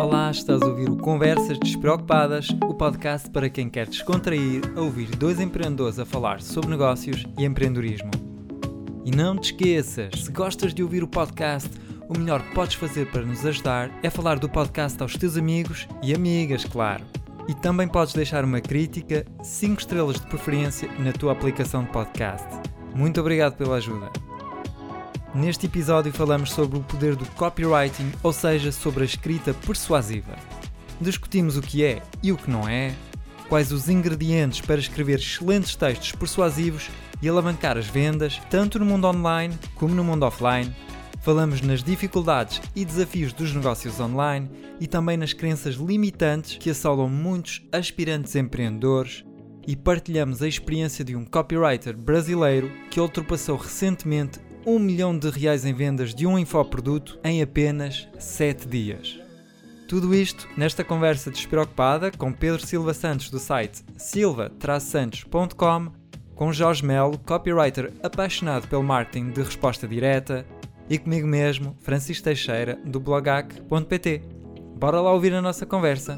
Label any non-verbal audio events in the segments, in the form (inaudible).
Olá, estás a ouvir o Conversas Despreocupadas, o podcast para quem quer descontrair a ouvir dois empreendedores a falar sobre negócios e empreendedorismo. E não te esqueças, se gostas de ouvir o podcast, o melhor que podes fazer para nos ajudar é falar do podcast aos teus amigos e amigas, claro. E também podes deixar uma crítica, 5 estrelas de preferência na tua aplicação de podcast. Muito obrigado pela ajuda. Neste episódio falamos sobre o poder do copywriting, ou seja, sobre a escrita persuasiva. Discutimos o que é e o que não é, quais os ingredientes para escrever excelentes textos persuasivos e alavancar as vendas, tanto no mundo online como no mundo offline. Falamos nas dificuldades e desafios dos negócios online e também nas crenças limitantes que assolam muitos aspirantes empreendedores e partilhamos a experiência de um copywriter brasileiro que ultrapassou recentemente 1 milhão de reais em vendas de um infoproduto em apenas 7 dias. Tudo isto nesta conversa despreocupada com Pedro Silva Santos do site silva-santos.com, com Jorge Melo, copywriter apaixonado pelo marketing de resposta direta, e comigo mesmo, Francisco Teixeira, do blogac.pt. Bora lá ouvir a nossa conversa.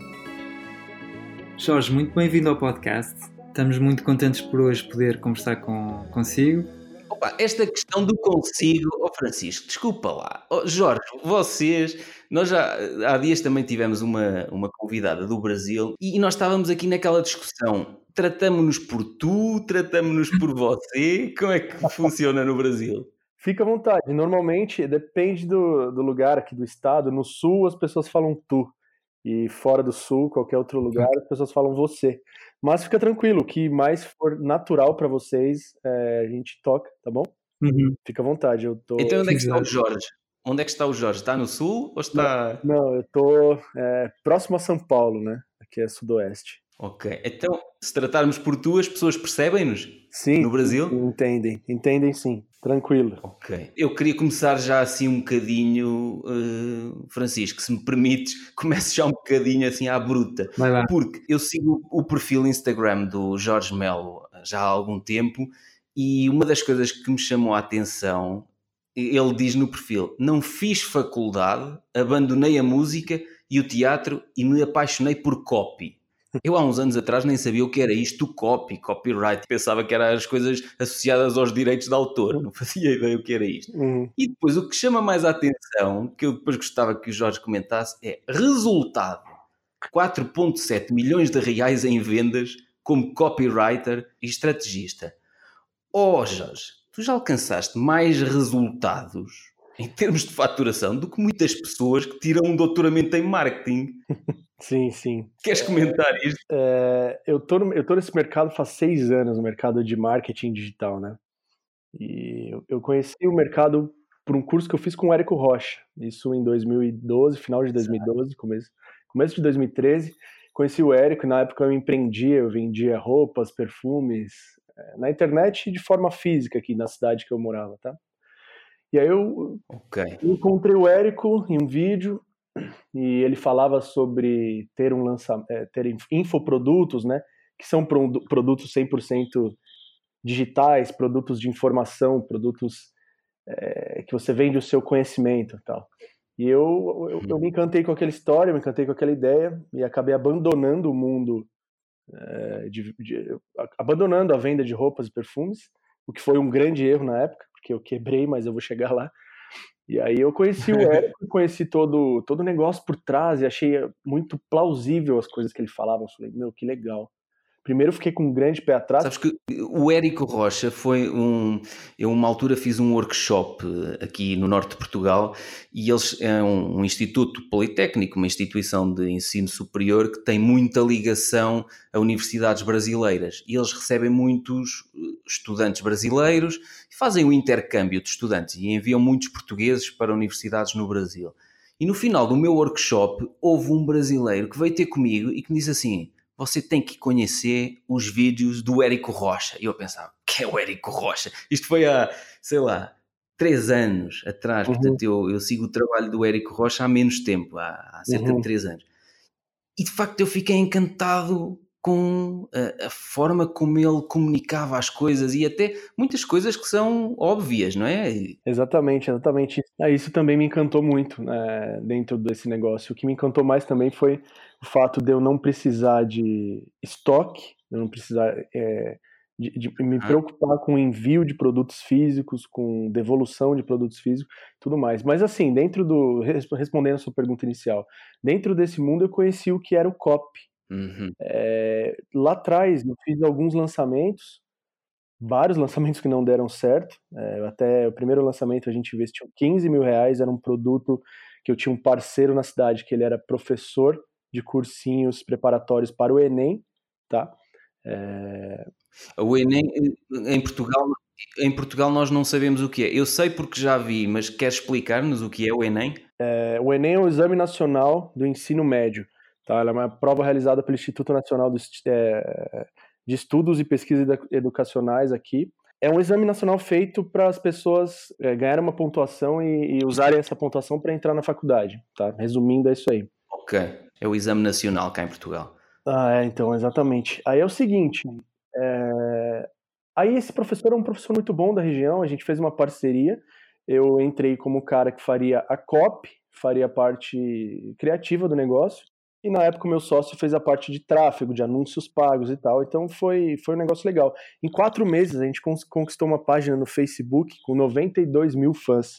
Jorge, muito bem-vindo ao podcast. Estamos muito contentes por hoje poder conversar com, consigo esta questão do consigo, oh Francisco, desculpa lá. Oh Jorge, vocês, nós já há dias também tivemos uma, uma convidada do Brasil e nós estávamos aqui naquela discussão. Tratamos-nos por tu, tratamos-nos por você, como é que funciona no Brasil? Fica à vontade. Normalmente depende do, do lugar aqui do estado. No sul as pessoas falam tu. E fora do sul, qualquer outro lugar, as pessoas falam você. Mas fica tranquilo, o que mais for natural para vocês, é, a gente toca, tá bom? Uhum. Fica à vontade. Eu tô... Então onde é que está o Jorge? Onde é que está o Jorge? Está no sul ou está. Não, não eu tô é, próximo a São Paulo, né? Aqui é sudoeste. Ok. Então, se tratarmos por tu, as pessoas percebem-nos? Sim. No Brasil? Entendem, entendem sim. Tranquilo. Ok. Eu queria começar já assim um bocadinho, uh, Francisco, se me permites, (laughs) comece já um bocadinho assim à bruta. Vai lá. Porque eu sigo o perfil Instagram do Jorge Melo já há algum tempo e uma das coisas que me chamou a atenção, ele diz no perfil: Não fiz faculdade, abandonei a música e o teatro e me apaixonei por copy. Eu há uns anos atrás nem sabia o que era isto, copy, copyright. Pensava que eram as coisas associadas aos direitos de autor. Não fazia (laughs) ideia o que era isto. Uhum. E depois o que chama mais a atenção, que eu depois gostava que o Jorge comentasse, é resultado. 4.7 milhões de reais em vendas como copywriter e estrategista. Oh Jorge, tu já alcançaste mais resultados em termos de faturação do que muitas pessoas que tiram um doutoramento em marketing. (laughs) Sim, sim. Queres comentar isto? É, eu, tô no, eu tô nesse mercado faz seis anos, no mercado de marketing digital, né? E eu, eu conheci o mercado por um curso que eu fiz com o Érico Rocha, isso em 2012, final de 2012, começo, começo de 2013. Conheci o Érico, na época eu empreendia, eu vendia roupas, perfumes, é, na internet de forma física aqui na cidade que eu morava, tá? E aí eu okay. encontrei o Érico em um vídeo, e ele falava sobre ter um lançamento, é, ter infoprodutos, né, que são produtos 100% digitais, produtos de informação, produtos é, que você vende o seu conhecimento, tal. E eu, eu, eu, me encantei com aquela história, eu me encantei com aquela ideia e acabei abandonando o mundo, é, de, de, abandonando a venda de roupas e perfumes, o que foi um grande erro na época, porque eu quebrei, mas eu vou chegar lá. E aí eu conheci o (laughs) Érico, conheci todo, todo o negócio por trás e achei muito plausível as coisas que ele falava. Eu falei, meu, que legal. Primeiro fiquei com um grande pé atrás. Sabes que o Érico Rocha foi um. Eu, uma altura, fiz um workshop eh, aqui no norte de Portugal e eles é um, um, instituto politécnico, uma instituição de ensino superior que tem muita ligação a universidades brasileiras e eles recebem muitos eh, estudantes brasileiros e fazem um intercâmbio de estudantes e enviam muitos portugueses para universidades no Brasil. E no final do meu workshop houve um brasileiro que veio ter comigo e que me disse assim você tem que conhecer os vídeos do Érico Rocha. E eu pensava, que é o Érico Rocha? Isto foi há, sei lá, três anos atrás. Uhum. Portanto, eu, eu sigo o trabalho do Érico Rocha há menos tempo, há, há cerca uhum. de três anos. E de facto eu fiquei encantado com a, a, forma como ele comunicava as coisas e até muitas coisas que são óbvias, não é? Exatamente, exatamente. Ah, isso também me encantou muito né, dentro desse negócio. O que me encantou mais também foi o fato de eu não precisar de estoque, eu não precisar é, de, de, me preocupar com o envio de produtos físicos, com devolução de produtos físicos, tudo mais. Mas assim, dentro do respondendo a sua pergunta inicial, dentro desse mundo eu conheci o que era o copy Uhum. É, lá atrás eu fiz alguns lançamentos, vários (laughs) lançamentos que não deram certo. É, até o primeiro lançamento a gente investiu 15 mil reais, era um produto que eu tinha um parceiro na cidade que ele era professor de cursinhos preparatórios para o Enem, tá? É... O Enem em Portugal, em Portugal nós não sabemos o que é. Eu sei porque já vi, mas quer explicar-nos o que é o Enem? É, o Enem é o Exame Nacional do Ensino Médio. Tá? Ela é uma prova realizada pelo Instituto Nacional de, é, de Estudos e Pesquisas Educacionais aqui. É um exame nacional feito para as pessoas é, ganharem uma pontuação e, e usarem essa pontuação para entrar na faculdade. Tá? Resumindo, é isso aí. Ok. É o exame nacional cá em Portugal. Ah, é, então, exatamente. Aí é o seguinte. É... Aí esse professor é um professor muito bom da região, a gente fez uma parceria. Eu entrei como cara que faria a COP, faria a parte criativa do negócio, e na época o meu sócio fez a parte de tráfego, de anúncios pagos e tal. Então foi, foi um negócio legal. Em quatro meses a gente conquistou uma página no Facebook com 92 mil fãs.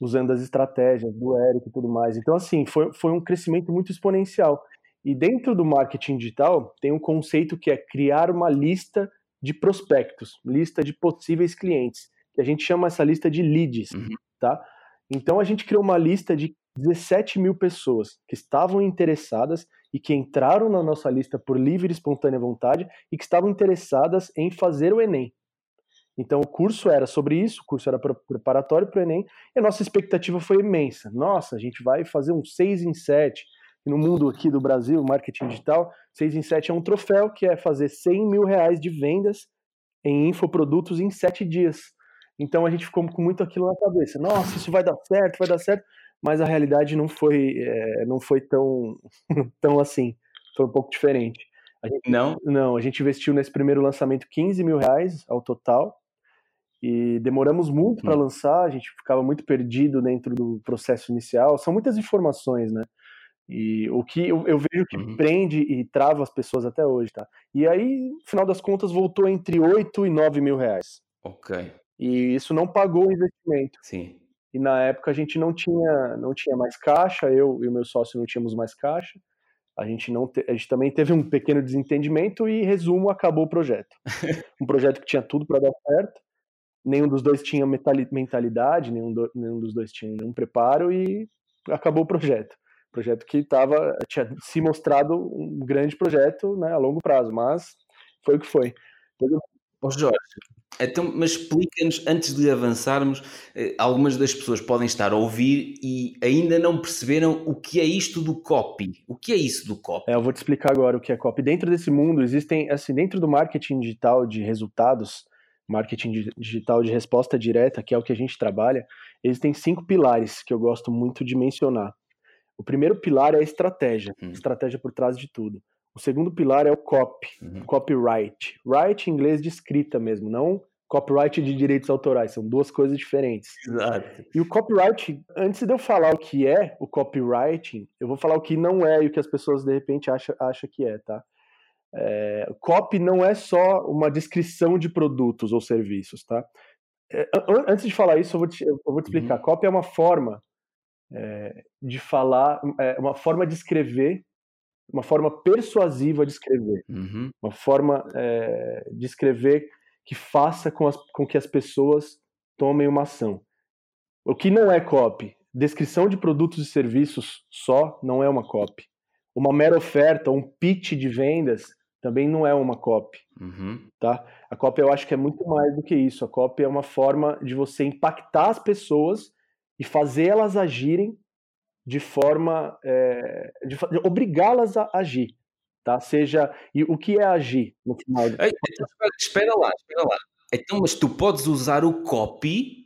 usando as estratégias do Eric e tudo mais. Então, assim, foi, foi um crescimento muito exponencial. E dentro do marketing digital tem um conceito que é criar uma lista de prospectos, lista de possíveis clientes, que a gente chama essa lista de leads, uhum. tá? Então a gente criou uma lista de 17 mil pessoas que estavam interessadas e que entraram na nossa lista por livre e espontânea vontade e que estavam interessadas em fazer o Enem. Então o curso era sobre isso, o curso era preparatório para o Enem, e a nossa expectativa foi imensa. Nossa, a gente vai fazer um 6 em 7. E no mundo aqui do Brasil, marketing digital, 6 em 7 é um troféu que é fazer 100 mil reais de vendas em infoprodutos em 7 dias. Então a gente ficou com muito aquilo na cabeça. Nossa, isso vai dar certo, vai dar certo mas a realidade não foi, é, não foi tão, (laughs) tão assim, foi um pouco diferente. Gente, não? Não, a gente investiu nesse primeiro lançamento 15 mil reais ao total, e demoramos muito para hum. lançar, a gente ficava muito perdido dentro do processo inicial, são muitas informações, né? E o que eu, eu vejo que uhum. prende e trava as pessoas até hoje, tá? E aí, no final das contas, voltou entre 8 e 9 mil reais. Ok. E isso não pagou o investimento. Sim e na época a gente não tinha, não tinha mais caixa, eu e o meu sócio não tínhamos mais caixa. A gente, não te, a gente também teve um pequeno desentendimento e, resumo, acabou o projeto. (laughs) um projeto que tinha tudo para dar certo, nenhum dos dois tinha mentalidade, nenhum, do, nenhum dos dois tinha nenhum preparo e acabou o projeto. Projeto que tava, tinha se mostrado um grande projeto né, a longo prazo, mas foi o que foi. Ô Jorge, então, mas explica-nos, antes de avançarmos, eh, algumas das pessoas podem estar a ouvir e ainda não perceberam o que é isto do copy. O que é isso do copy? É, eu vou te explicar agora o que é copy. Dentro desse mundo existem, assim, dentro do marketing digital de resultados, marketing digital de resposta direta, que é o que a gente trabalha, existem cinco pilares que eu gosto muito de mencionar. O primeiro pilar é a estratégia, hum. estratégia por trás de tudo. O segundo pilar é o copy, uhum. copyright. Write em inglês de escrita mesmo, não copyright de direitos autorais, são duas coisas diferentes. Exato. E o copyright, antes de eu falar o que é o copywriting, eu vou falar o que não é e o que as pessoas de repente acham acha que é, tá? É, copy não é só uma descrição de produtos ou serviços, tá? É, antes de falar isso, eu vou te, eu vou te explicar. Uhum. Copy é uma forma é, de falar, é uma forma de escrever uma forma persuasiva de escrever, uhum. uma forma é, de escrever que faça com, as, com que as pessoas tomem uma ação. O que não é copy? Descrição de produtos e serviços só não é uma copy. Uma mera oferta, um pitch de vendas também não é uma copy. Uhum. Tá? A copy eu acho que é muito mais do que isso. A copy é uma forma de você impactar as pessoas e fazer elas agirem de forma é, de, de obrigá-las a agir, tá? Seja e o que é agir no final? Ei, então, espera lá, espera lá. Então, mas tu podes usar o copy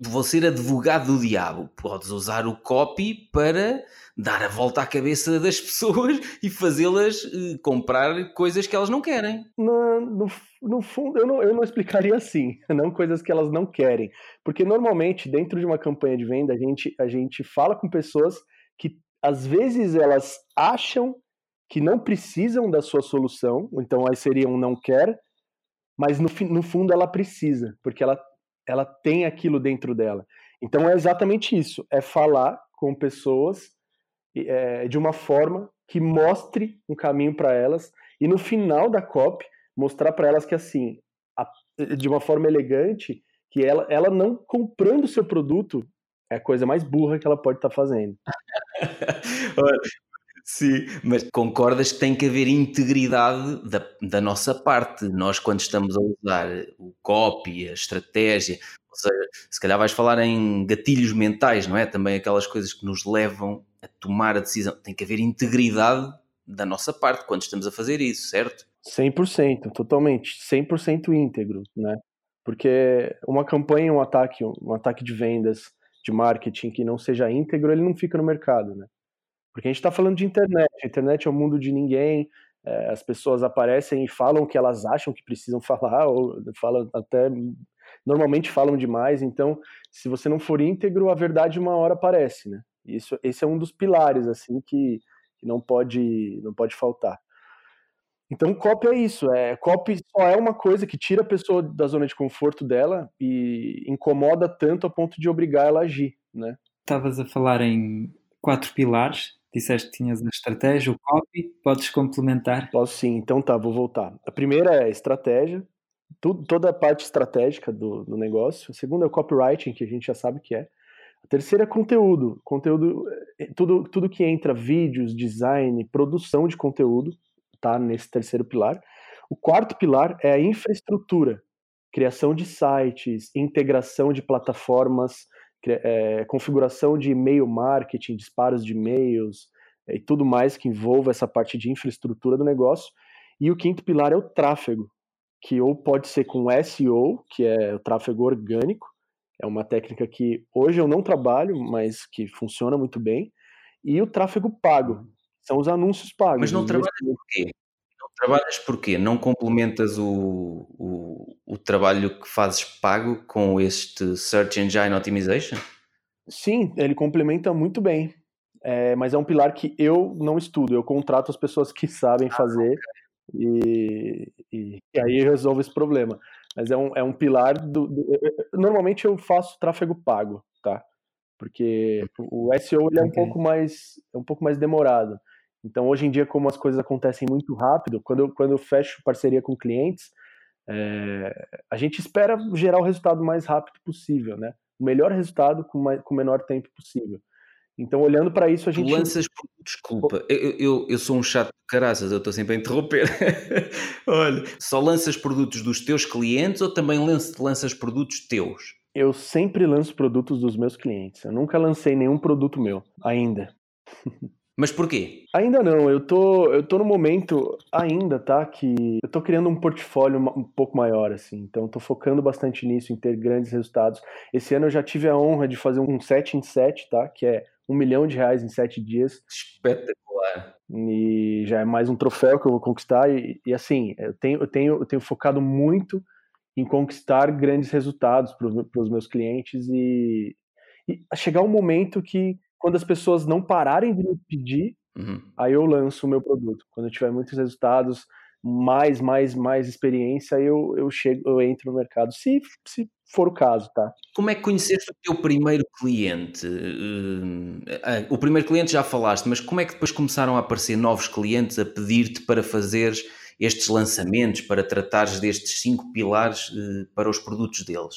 vou ser advogado do diabo. Podes usar o copy para dar a volta à cabeça (laughs) das pessoas e fazê-las uh, comprar coisas que elas não querem. No, no, no fundo, eu não, eu não explicaria assim, (laughs) não coisas que elas não querem. Porque normalmente, dentro de uma campanha de venda, a gente, a gente fala com pessoas que às vezes elas acham que não precisam da sua solução, então aí seria um não quer, mas no, no fundo ela precisa, porque ela, ela tem aquilo dentro dela. Então é exatamente isso, é falar com pessoas é, de uma forma que mostre um caminho para elas e no final da COP mostrar para elas que assim, a, de uma forma elegante, que ela, ela não comprando seu produto é a coisa mais burra que ela pode estar tá fazendo. (laughs) Sim, mas concordas que tem que haver integridade da, da nossa parte. Nós, quando estamos a usar o copy, a estratégia, ou seja, se calhar vais falar em gatilhos mentais, não é? Também aquelas coisas que nos levam a tomar a decisão. Tem que haver integridade da nossa parte quando estamos a fazer isso, certo? 100%, totalmente, 100% íntegro, né? Porque uma campanha, um ataque, um ataque de vendas, de marketing que não seja íntegro, ele não fica no mercado, né? Porque a gente está falando de internet. A internet é o mundo de ninguém. É, as pessoas aparecem e falam o que elas acham que precisam (laughs) falar, ou falam até. Normalmente falam demais. Então, se você não for íntegro, a verdade uma hora aparece, né? Isso, esse é um dos pilares, assim, que, que não pode não pode faltar. Então, copy é isso. É, copy só é uma coisa que tira a pessoa da zona de conforto dela e incomoda tanto a ponto de obrigar ela a agir, né? Estavas a falar em quatro pilares Disseste que tinhas a estratégia, o copy, podes complementar? Posso sim, então tá, vou voltar. A primeira é a estratégia, tudo, toda a parte estratégica do, do negócio. A segunda é o copywriting, que a gente já sabe que é. A terceira é conteúdo, conteúdo, é, tudo, tudo que entra, vídeos, design, produção de conteúdo, tá nesse terceiro pilar. O quarto pilar é a infraestrutura, criação de sites, integração de plataformas, é, configuração de e-mail marketing, disparos de e-mails é, e tudo mais que envolva essa parte de infraestrutura do negócio. E o quinto pilar é o tráfego, que ou pode ser com SEO, que é o tráfego orgânico, é uma técnica que hoje eu não trabalho, mas que funciona muito bem, e o tráfego pago, são os anúncios pagos. Mas não trabalha por quê? Trabalhas porquê? Não complementas o, o, o, trabalho que fazes pago com este Search Engine Optimization? Sim, ele complementa muito bem. É, mas é um pilar que eu não estudo, eu contrato as pessoas que (laughs) sabem ah, fazer e, e, e, aí eu resolvo esse problema. Mas é um, é um pilar do, do, Normalmente eu faço tráfego pago, tá? Porque o SEO ele é um pouco mais é um pouco mais demorado. Então, hoje em dia, como as coisas acontecem muito rápido, quando eu, quando eu fecho parceria com clientes, é, a gente espera gerar o resultado mais rápido possível, né? O melhor resultado com, mais, com o menor tempo possível. Então, olhando para isso, a gente. Lanças. Desculpa, eu, eu, eu sou um chato de caraças, eu estou sempre a interromper. (laughs) Olha, só lanças produtos dos teus clientes ou também lanças produtos teus? Eu sempre lanço produtos dos meus clientes. Eu nunca lancei nenhum produto meu, ainda. (laughs) Mas por quê? Ainda não, eu tô, eu tô no momento ainda, tá? Que eu tô criando um portfólio um pouco maior, assim. Então, tô focando bastante nisso, em ter grandes resultados. Esse ano eu já tive a honra de fazer um 7 em 7, tá? Que é um milhão de reais em sete dias. Espetacular. E já é mais um troféu que eu vou conquistar. E, e assim, eu tenho, eu, tenho, eu tenho focado muito em conquistar grandes resultados para os meus clientes e, e chegar um momento que quando as pessoas não pararem de me pedir, uhum. aí eu lanço o meu produto. Quando eu tiver muitos resultados, mais, mais, mais experiência, eu, eu chego, eu entro no mercado, se, se for o caso, tá? Como é que conheceste o teu primeiro cliente? Uh, o primeiro cliente já falaste, mas como é que depois começaram a aparecer novos clientes a pedir-te para fazeres estes lançamentos, para tratares destes cinco pilares uh, para os produtos deles?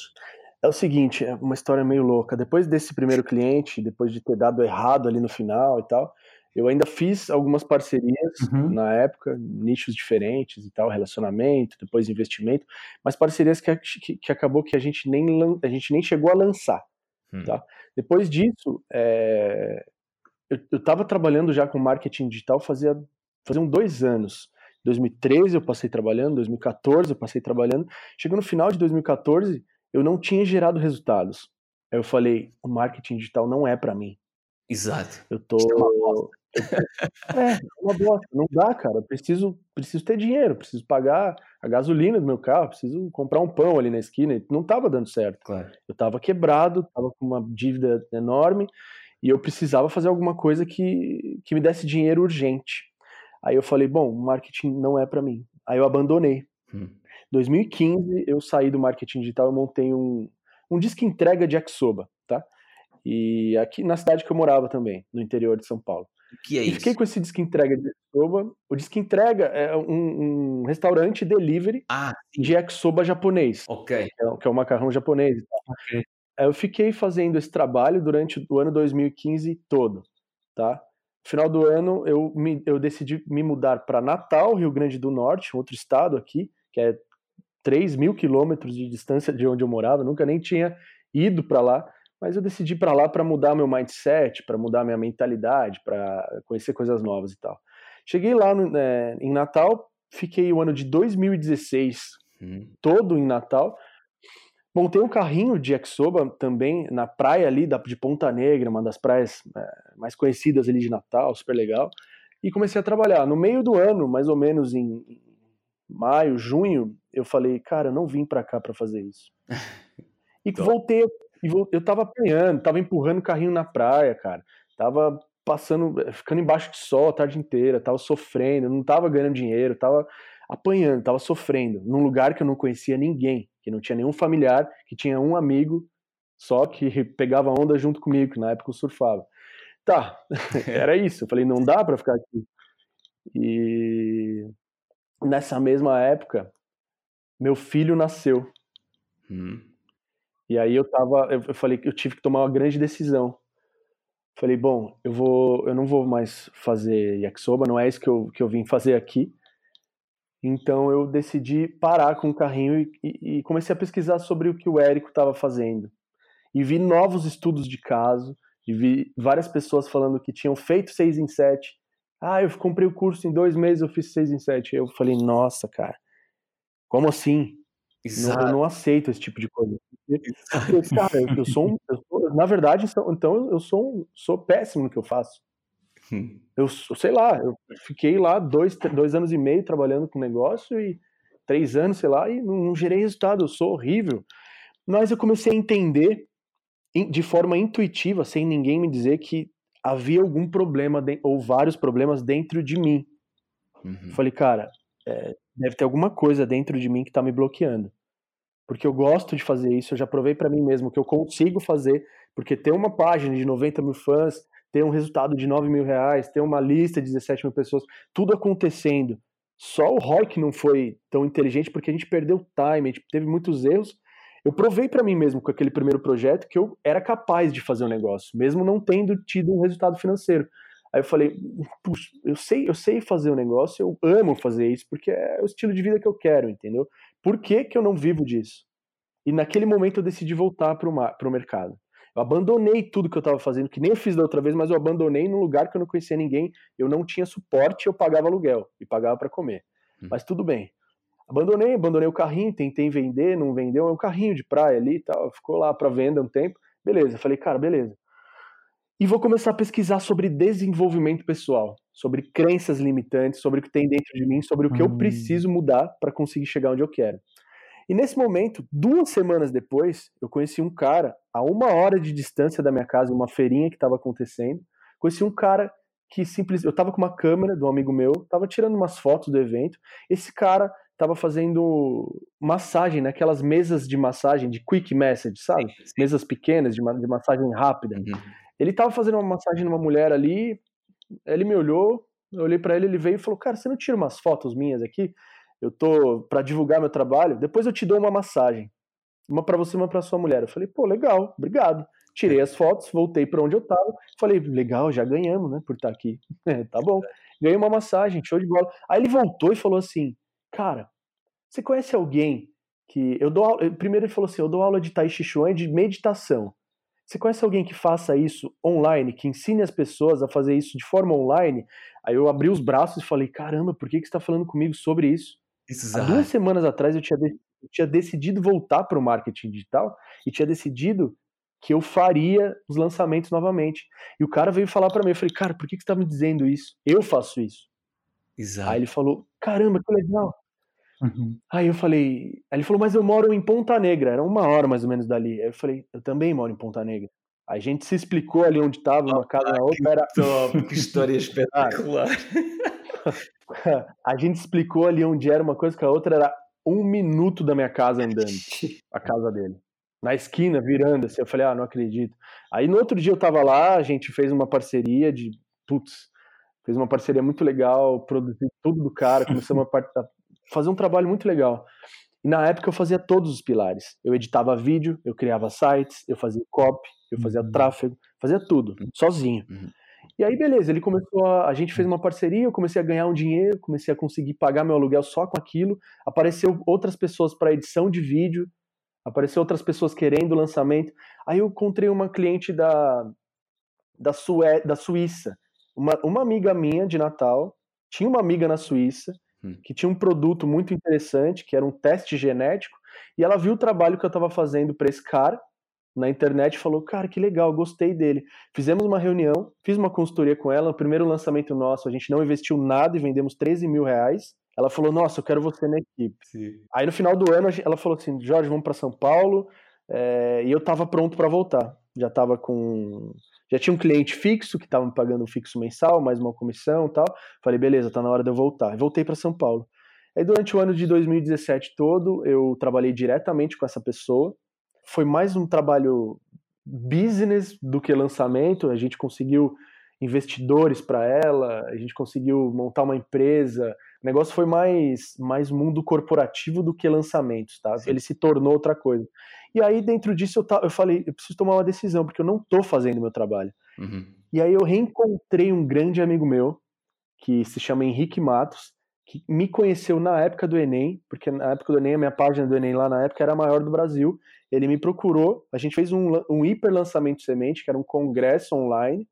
É o seguinte, é uma história meio louca. Depois desse primeiro cliente, depois de ter dado errado ali no final e tal, eu ainda fiz algumas parcerias uhum. na época, nichos diferentes e tal, relacionamento, depois investimento, mas parcerias que, que, que acabou que a gente nem, a gente nem chegou a lançar. Uhum. Tá? Depois disso, é, eu estava trabalhando já com marketing digital fazia, fazia dois anos. 2013 eu passei trabalhando, 2014 eu passei trabalhando. Chegou no final de 2014, eu não tinha gerado resultados. Aí eu falei, o marketing digital não é para mim. Exato. Eu tô. É, é, uma bosta. Não dá, cara. Eu preciso, preciso ter dinheiro, preciso pagar a gasolina do meu carro, preciso comprar um pão ali na esquina. Não tava dando certo. Claro. Eu tava quebrado, tava com uma dívida enorme e eu precisava fazer alguma coisa que, que me desse dinheiro urgente. Aí eu falei, bom, marketing não é para mim. Aí eu abandonei. Hum. 2015 eu saí do marketing digital, eu montei um, um disco entrega de Exoba, tá? E aqui na cidade que eu morava também, no interior de São Paulo. Que é e isso? fiquei com esse disco entrega de Exoba. O disco entrega é um, um restaurante delivery ah, de Exoba japonês. Ok. Que é, que é o macarrão japonês. Ok. Eu fiquei fazendo esse trabalho durante o ano 2015 todo, tá? Final do ano, eu, me, eu decidi me mudar para Natal, Rio Grande do Norte, outro estado aqui, que é 3 mil quilômetros de distância de onde eu morava, nunca nem tinha ido para lá, mas eu decidi para lá para mudar meu mindset, para mudar minha mentalidade, para conhecer coisas novas e tal. Cheguei lá no, é, em Natal, fiquei o ano de 2016 hum. todo em Natal. Montei um carrinho de Exoba também na praia ali de Ponta Negra, uma das praias é, mais conhecidas ali de Natal, super legal. E comecei a trabalhar. No meio do ano, mais ou menos em maio, junho, eu falei, cara, eu não vim para cá para fazer isso. (laughs) E voltei, eu tava apanhando, tava empurrando o carrinho na praia, cara. Tava passando, ficando embaixo de sol a tarde inteira, tava sofrendo, não tava ganhando dinheiro, tava apanhando, tava sofrendo, num lugar que eu não conhecia ninguém, que não tinha nenhum familiar, que tinha um amigo só que (laughs) pegava onda junto comigo, que na época eu surfava. Tá, (laughs) era isso. Eu falei, não dá para ficar aqui. E nessa mesma época, meu filho nasceu. Hum. E aí eu tava, eu falei que eu tive que tomar uma grande decisão. Falei, bom, eu vou, eu não vou mais fazer yakisoba, não é isso que eu, que eu vim fazer aqui. Então eu decidi parar com o carrinho e, e, e comecei a pesquisar sobre o que o Érico estava fazendo. E vi novos estudos de caso, e vi várias pessoas falando que tinham feito 6 em 7. Ah, eu comprei o curso em dois meses, eu fiz 6 em 7. Eu falei, nossa, cara, como assim? Não, eu não aceito esse tipo de coisa. cara, eu, sou, um, eu sou, na verdade, então eu sou, um, sou péssimo no que eu faço. Hum. Eu sei lá, eu fiquei lá dois, dois anos e meio trabalhando com negócio e três anos, sei lá, e não, não gerei resultado, eu sou horrível. Mas eu comecei a entender de forma intuitiva, sem ninguém me dizer que havia algum problema de, ou vários problemas dentro de mim. Uhum. Falei, cara, é, deve ter alguma coisa dentro de mim que está me bloqueando. Porque eu gosto de fazer isso, eu já provei para mim mesmo que eu consigo fazer, porque ter uma página de 90 mil fãs, ter um resultado de 9 mil reais, ter uma lista de 17 mil pessoas, tudo acontecendo. Só o que não foi tão inteligente porque a gente perdeu time, a gente teve muitos erros. Eu provei para mim mesmo com aquele primeiro projeto que eu era capaz de fazer um negócio, mesmo não tendo tido um resultado financeiro. Aí eu falei, puxa, eu sei, eu sei fazer um negócio, eu amo fazer isso, porque é o estilo de vida que eu quero, entendeu? Por que, que eu não vivo disso? E naquele momento eu decidi voltar para o mercado. Eu abandonei tudo que eu estava fazendo, que nem eu fiz da outra vez, mas eu abandonei num lugar que eu não conhecia ninguém, eu não tinha suporte, eu pagava aluguel e pagava para comer. Hum. Mas tudo bem. Abandonei, abandonei o carrinho, tentei vender, não vendeu, é um carrinho de praia ali e tal, ficou lá para venda um tempo. Beleza, falei, cara, beleza. E vou começar a pesquisar sobre desenvolvimento pessoal, sobre crenças limitantes, sobre o que tem dentro de mim, sobre o que hum. eu preciso mudar para conseguir chegar onde eu quero. E nesse momento, duas semanas depois, eu conheci um cara a uma hora de distância da minha casa, uma feirinha que estava acontecendo. Conheci um cara que simplesmente. Eu estava com uma câmera de um amigo meu, estava tirando umas fotos do evento. Esse cara estava fazendo massagem, naquelas mesas de massagem de quick message, sabe? Sim, sim. Mesas pequenas de, de massagem rápida. Uhum. Ele estava fazendo uma massagem numa mulher ali, ele me olhou, eu olhei para ele, ele veio e falou: Cara, você não tira umas fotos minhas aqui? eu tô para divulgar meu trabalho, depois eu te dou uma massagem. Uma para você, uma para sua mulher. Eu falei, pô, legal, obrigado. Tirei as fotos, voltei para onde eu tava. Falei, legal, já ganhamos, né, por estar tá aqui. (laughs) É, tá bom. Ganhei uma massagem, show de bola. Aí ele voltou e falou assim: "Cara, você conhece alguém que eu dou aula... primeiro ele falou assim: "Eu dou aula de Tai Chi Chuan de meditação. Você conhece alguém que faça isso online, que ensine as pessoas a fazer isso de forma online?" Aí eu abri os braços e falei: "Caramba, por que que você está falando comigo sobre isso?" Exato. Há duas semanas atrás eu tinha, de, eu tinha decidido voltar para o marketing digital e tinha decidido que eu faria os lançamentos novamente. E o cara veio falar para mim, eu falei, cara, por que, que você tá me dizendo isso? Eu faço isso. Exato. Aí ele falou, caramba, que legal. Uhum. Aí eu falei, aí ele falou, mas eu moro em Ponta Negra, era uma hora mais ou menos dali. Aí eu falei, eu também moro em Ponta Negra. A gente se explicou ali onde estava, uma casa na outra. Era... (laughs) Top, que história espetacular. (laughs) a gente explicou ali onde era uma coisa que a outra era um minuto da minha casa andando, (laughs) a casa dele. Na esquina, virando assim, eu falei, ah, não acredito. Aí no outro dia eu tava lá, a gente fez uma parceria de, putz, fez uma parceria muito legal, produzi tudo do cara, começamos a fazer um trabalho muito legal. E na época eu fazia todos os pilares. Eu editava vídeo, eu criava sites, eu fazia copy, eu fazia uhum. tráfego, fazia tudo, uhum. sozinho. Uhum. E aí, beleza, ele começou a. A gente fez uma parceria, eu comecei a ganhar um dinheiro, comecei a conseguir pagar meu aluguel só com aquilo. Apareceu outras pessoas para edição de vídeo, apareceu outras pessoas querendo lançamento. Aí eu encontrei uma cliente da, da, Sué, da Suíça, uma, uma amiga minha de Natal, tinha uma amiga na Suíça, hum. que tinha um produto muito interessante, que era um teste genético, e ela viu o trabalho que eu estava fazendo para esse cara na internet e falou: Cara, que legal, gostei dele. Fizemos uma reunião, fiz uma consultoria com ela. O primeiro lançamento nosso, a gente não investiu nada e vendemos 13 mil reais. Ela falou: Nossa, eu quero você na equipe. Sim. Aí no final do ano, ela falou assim: Jorge, vamos para São Paulo. É... e eu estava pronto para voltar. Já estava com. Já tinha um cliente fixo que estava me pagando um fixo mensal, mais uma comissão e tal. Falei, beleza, tá na hora de eu voltar. voltei para São Paulo. Aí durante o ano de 2017 todo, eu trabalhei diretamente com essa pessoa foi mais um trabalho business do que lançamento. A gente conseguiu investidores para ela, a gente conseguiu montar uma empresa. O negócio foi mais, mais mundo corporativo do que lançamentos, tá? Sim. Ele se tornou outra coisa. E aí, dentro disso, eu, eu falei, eu preciso tomar uma decisão, porque eu não estou fazendo meu trabalho. Uhum. E aí eu reencontrei um grande amigo meu, que se chama Henrique Matos, que me conheceu na época do Enem, porque na época do Enem, a minha página do Enem lá na época era a maior do Brasil. Ele me procurou, a gente fez um, um hiper lançamento semente, que era um congresso online,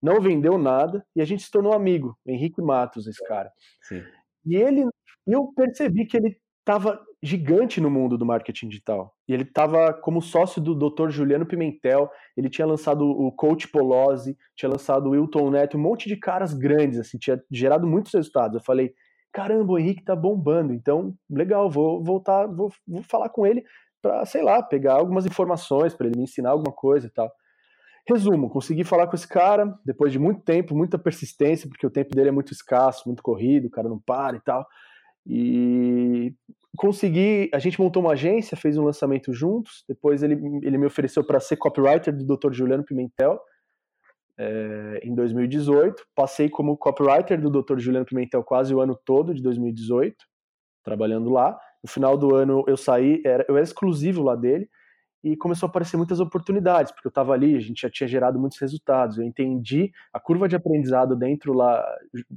não vendeu nada, e a gente se tornou amigo, Henrique Matos, esse cara. Sim. E ele, eu percebi que ele estava gigante no mundo do marketing digital. E ele estava como sócio do Dr. Juliano Pimentel, ele tinha lançado o Coach Polozzi, tinha lançado o Wilton Neto, um monte de caras grandes, assim, tinha gerado muitos resultados. Eu falei, caramba, o Henrique tá bombando, então legal, vou voltar, vou, vou falar com ele para, sei lá, pegar algumas informações para ele me ensinar alguma coisa e tal. Resumo, consegui falar com esse cara depois de muito tempo, muita persistência, porque o tempo dele é muito escasso, muito corrido, o cara não para e tal. E consegui, a gente montou uma agência, fez um lançamento juntos. Depois ele, ele me ofereceu para ser copywriter do Dr. Juliano Pimentel é, em 2018. Passei como copywriter do Dr. Juliano Pimentel quase o ano todo de 2018, trabalhando lá. No final do ano eu saí, era, eu era exclusivo lá dele e começou a aparecer muitas oportunidades, porque eu estava ali, a gente já tinha gerado muitos resultados. Eu entendi a curva de aprendizado dentro lá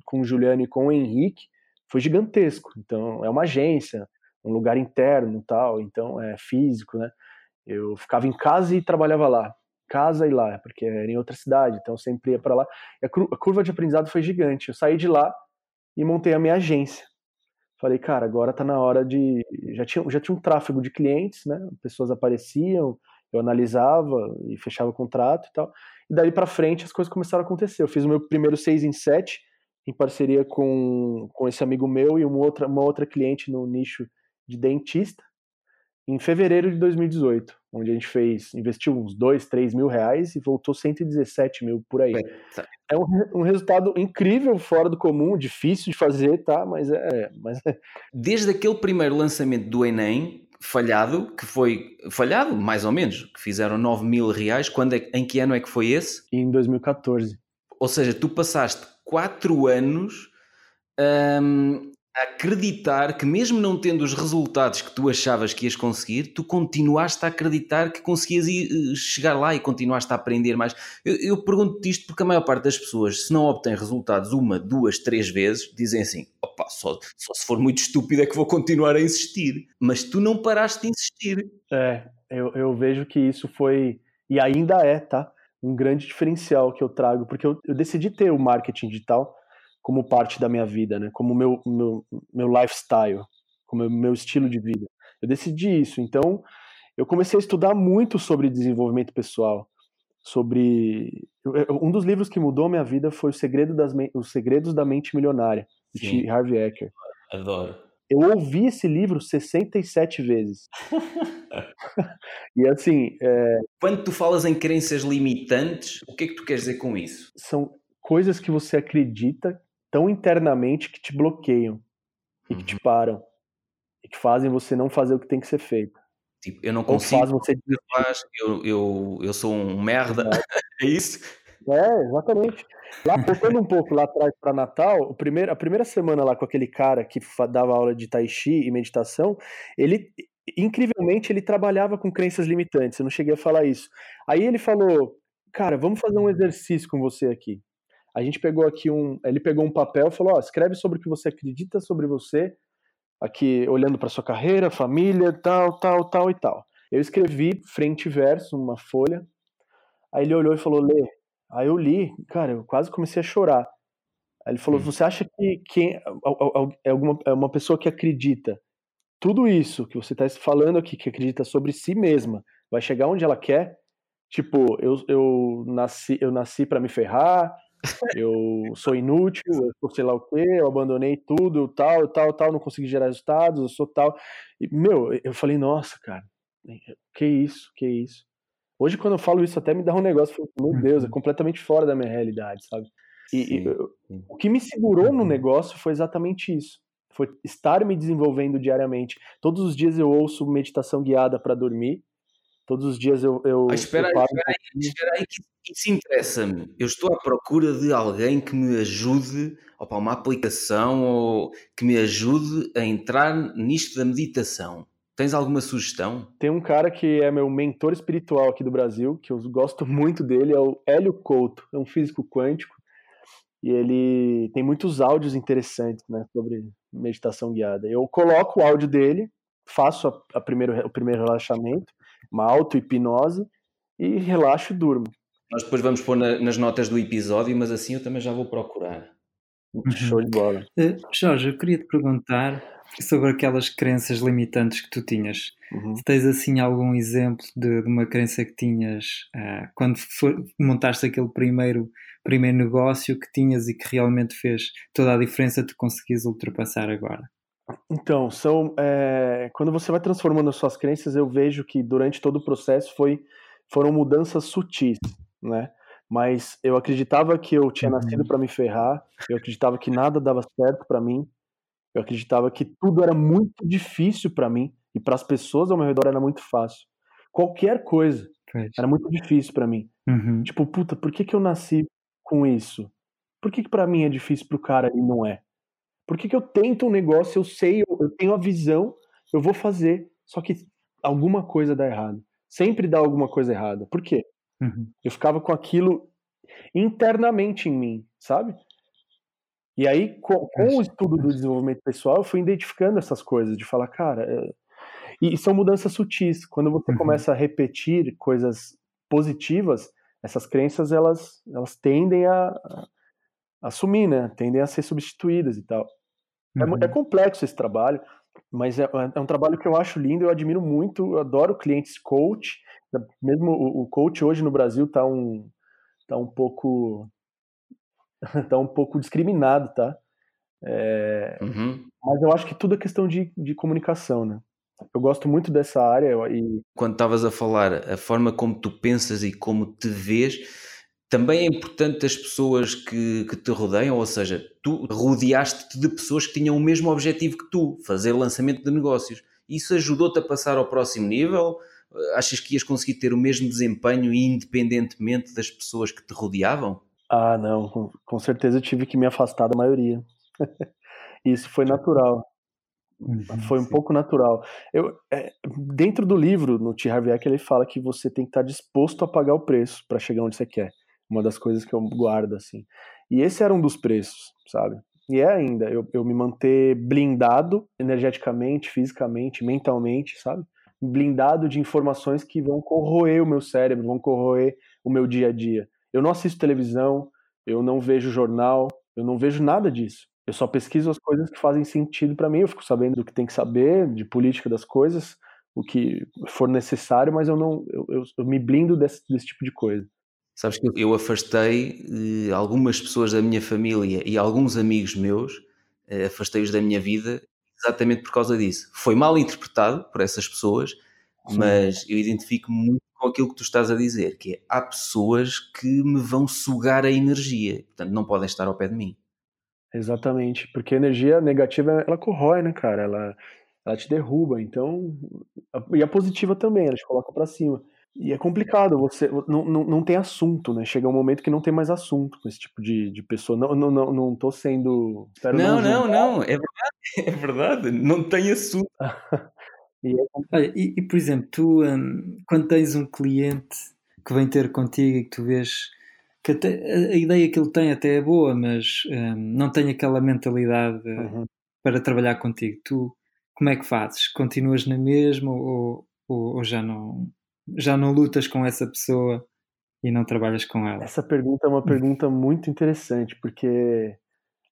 com o Juliano e com o Henrique foi gigantesco. Então é uma agência, um lugar interno, tal, então é físico, né? Eu ficava em casa e trabalhava lá casa e lá, porque era em outra cidade, então eu sempre ia para lá. E a curva de aprendizado foi gigante. Eu saí de lá e montei a minha agência. Falei, cara, agora tá na hora de. Já tinha, já tinha um tráfego de clientes, né? Pessoas apareciam, eu analisava e fechava o contrato e tal. E daí para frente as coisas começaram a acontecer. Eu fiz o meu primeiro 6 em 7 em parceria com, com esse amigo meu e uma outra, uma outra cliente no nicho de dentista em fevereiro de 2018, onde a gente fez, investiu uns 2, 3 mil reais e voltou 117 mil por aí. É um, um, resultado incrível, fora do comum, difícil de fazer, tá? Mas é, mas é. Desde aquele primeiro lançamento do Enem, falhado, que foi falhado, mais ou menos, que fizeram 9 mil reais, quando é, em que ano é que foi esse? Em 2014. Ou seja, tu passaste 4 anos hum, acreditar que, mesmo não tendo os resultados que tu achavas que ias conseguir, tu continuaste a acreditar que conseguias ir, eh, chegar lá e continuaste a aprender mais. Eu, eu pergunto-te isto porque a maior parte das pessoas, se não obtém resultados uma, duas, três vezes, dizem assim: opa, só, só se for muito estúpido é que vou continuar a insistir. Mas tu não paraste de insistir. É, eu, eu vejo que isso foi, e ainda é, tá? Um grande diferencial que eu trago, porque eu, eu decidi ter o marketing digital como parte da minha vida, né? Como meu meu meu lifestyle, como meu estilo de vida. Eu decidi isso. Então, eu comecei a estudar muito sobre desenvolvimento pessoal, sobre um dos livros que mudou minha vida foi o Segredo das Os Segredos da Mente Milionária, de Harvey Ecker. Adoro. Eu ouvi esse livro 67 vezes. (laughs) e assim. É... Quando tu falas em crenças limitantes, o que é que tu queres dizer com isso? São coisas que você acredita tão internamente que te bloqueiam e que te uhum. param e que fazem você não fazer o que tem que ser feito. Tipo, eu não consigo. Faz você eu, eu, eu sou um merda. É, (laughs) é isso? É, exatamente. Lá, voltando um pouco lá atrás para Natal, primeiro, a primeira semana lá com aquele cara que dava aula de Tai Chi e meditação, ele, incrivelmente, ele trabalhava com crenças limitantes. Eu não cheguei a falar isso. Aí ele falou, cara, vamos fazer um exercício com você aqui. A gente pegou aqui um, ele pegou um papel, e falou, ó, escreve sobre o que você acredita sobre você, aqui olhando para sua carreira, família, tal, tal, tal e tal. Eu escrevi frente e verso, uma folha. Aí ele olhou e falou, lê. Aí eu li, cara, eu quase comecei a chorar. Aí ele falou: hum. Você acha que quem é alguma é uma pessoa que acredita tudo isso que você está falando aqui, que acredita sobre si mesma, vai chegar onde ela quer? Tipo, eu, eu nasci, eu nasci para me ferrar, eu sou inútil, eu sou sei lá o quê, eu abandonei tudo, tal, tal, tal, não consegui gerar resultados, eu sou tal. E, meu, eu falei, nossa, cara, que isso, que isso. Hoje, quando eu falo isso, até me dá um negócio, meu Deus, é uhum. completamente fora da minha realidade, sabe? E, e o que me segurou no uhum. negócio foi exatamente isso. Foi estar me desenvolvendo diariamente. Todos os dias eu ouço meditação guiada para dormir. Todos os dias eu. eu ah, espera, eu aí, espera, aí, espera aí, que isso interessa-me. Eu estou à procura de alguém que me ajude, ou para uma aplicação, ou que me ajude a entrar nisto da meditação. Tens alguma sugestão? Tem um cara que é meu mentor espiritual aqui do Brasil, que eu gosto muito dele, é o Hélio Couto, é um físico quântico, e ele tem muitos áudios interessantes né, sobre meditação guiada. Eu coloco o áudio dele, faço a, a primeiro, o primeiro relaxamento, uma auto-hipnose, e relaxo e durmo. Nós depois vamos pôr na, nas notas do episódio, mas assim eu também já vou procurar. Show de bola. Uh, Jorge, eu queria te perguntar sobre aquelas crenças limitantes que tu tinhas. Uhum. Tens assim algum exemplo de, de uma crença que tinhas uh, quando for, montaste aquele primeiro, primeiro negócio que tinhas e que realmente fez toda a diferença de conseguires ultrapassar agora? Então, são é, quando você vai transformando as suas crenças, eu vejo que durante todo o processo foi, foram mudanças sutis, né? Mas eu acreditava que eu tinha nascido uhum. para me ferrar, eu acreditava que nada dava certo para mim, eu acreditava que tudo era muito difícil para mim e para as pessoas ao meu redor era muito fácil. Qualquer coisa era muito difícil para mim. Uhum. Tipo, puta, por que, que eu nasci com isso? Por que, que para mim é difícil pro cara e não é? Por que, que eu tento um negócio, eu sei, eu, eu tenho a visão, eu vou fazer, só que alguma coisa dá errado. Sempre dá alguma coisa errada. Por quê? Uhum. Eu ficava com aquilo internamente em mim, sabe? E aí, com, com, o estudo do desenvolvimento pessoal, eu fui identificando essas coisas, de falar, cara. É... E, são mudanças sutis. Quando você uhum. começa a repetir coisas positivas, essas crenças elas, elas tendem a, a assumir, né? Tendem a ser substituídas e tal. É uhum. É, é, complexo esse trabalho, mas é, é, um trabalho que eu acho lindo, eu admiro muito, eu adoro clientes coach. Mesmo o, o coach hoje no Brasil está um, tá um pouco (laughs) tá um pouco discriminado, tá? É, uhum. Mas eu acho que tudo é questão de, de comunicação, né? Eu gosto muito dessa área e... Quando estavas a falar, a forma como tu pensas e como te vês, também é importante as pessoas que, que te rodeiam, ou seja, tu rodeaste-te de pessoas que tinham o mesmo objetivo que tu, fazer lançamento de negócios. Isso ajudou-te a passar ao próximo nível? Achas que ias conseguir ter o mesmo desempenho independentemente das pessoas que te rodeavam? Ah, não, com, com certeza eu tive que me afastar da maioria. (laughs) Isso foi natural. Uhum, foi um sim. pouco natural. Eu, é, dentro do livro, no T. Harvey Eck, ele fala que você tem que estar disposto a pagar o preço para chegar onde você quer. Uma das coisas que eu guardo, assim. E esse era um dos preços, sabe? E é ainda, eu, eu me manter blindado energeticamente, fisicamente, mentalmente, sabe? Blindado de informações que vão corroer o meu cérebro, vão corroer o meu dia a dia. Eu não assisto televisão, eu não vejo jornal, eu não vejo nada disso. Eu só pesquiso as coisas que fazem sentido para mim, eu fico sabendo do que tem que saber, de política das coisas, o que for necessário, mas eu não eu, eu, eu me blindo desse, desse tipo de coisa. Sabes que eu afastei eh, algumas pessoas da minha família e alguns amigos meus, eh, afastei-os da minha vida exatamente por causa disso. Foi mal interpretado por essas pessoas, Sim. mas eu identifico muito com aquilo que tu estás a dizer, que é, há pessoas que me vão sugar a energia, portanto não podem estar ao pé de mim. Exatamente, porque a energia negativa ela corrói, né, cara? Ela, ela te derruba, então. E a positiva também, ela te coloca para cima. E é complicado, você não, não, não tem assunto, né? Chega um momento que não tem mais assunto com esse tipo de, de pessoa. Não, não, não, não tô sendo. Não, não, não, é verdade, (laughs) é verdade, não tem assunto. (laughs) e, é Olha, e, e, por exemplo, tu um, quando tens um cliente que vem ter contigo e que tu vês que até, a ideia que ele tem até é boa, mas um, não tem aquela mentalidade uhum. para trabalhar contigo, tu como é que fazes? Continuas na mesma ou, ou, ou já não já não lutas com essa pessoa e não trabalhas com ela? Essa pergunta é uma pergunta muito interessante, porque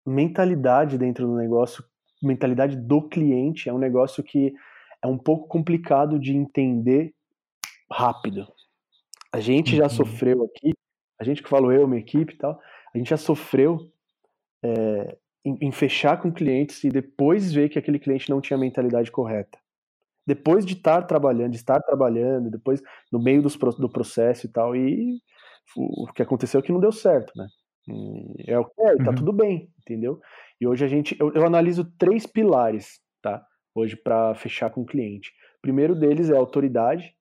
mentalidade dentro do negócio, mentalidade do cliente é um negócio que é um pouco complicado de entender rápido. A gente já uhum. sofreu aqui, a gente que falou eu, minha equipe e tal, a gente já sofreu é, em, em fechar com clientes e depois ver que aquele cliente não tinha a mentalidade correta depois de estar trabalhando, de estar trabalhando, depois no meio dos, do processo e tal, e o que aconteceu é que não deu certo, né? É o que é, tá uhum. tudo bem, entendeu? E hoje a gente, eu, eu analiso três pilares, tá? Hoje para fechar com o cliente. O primeiro deles é a autoridade.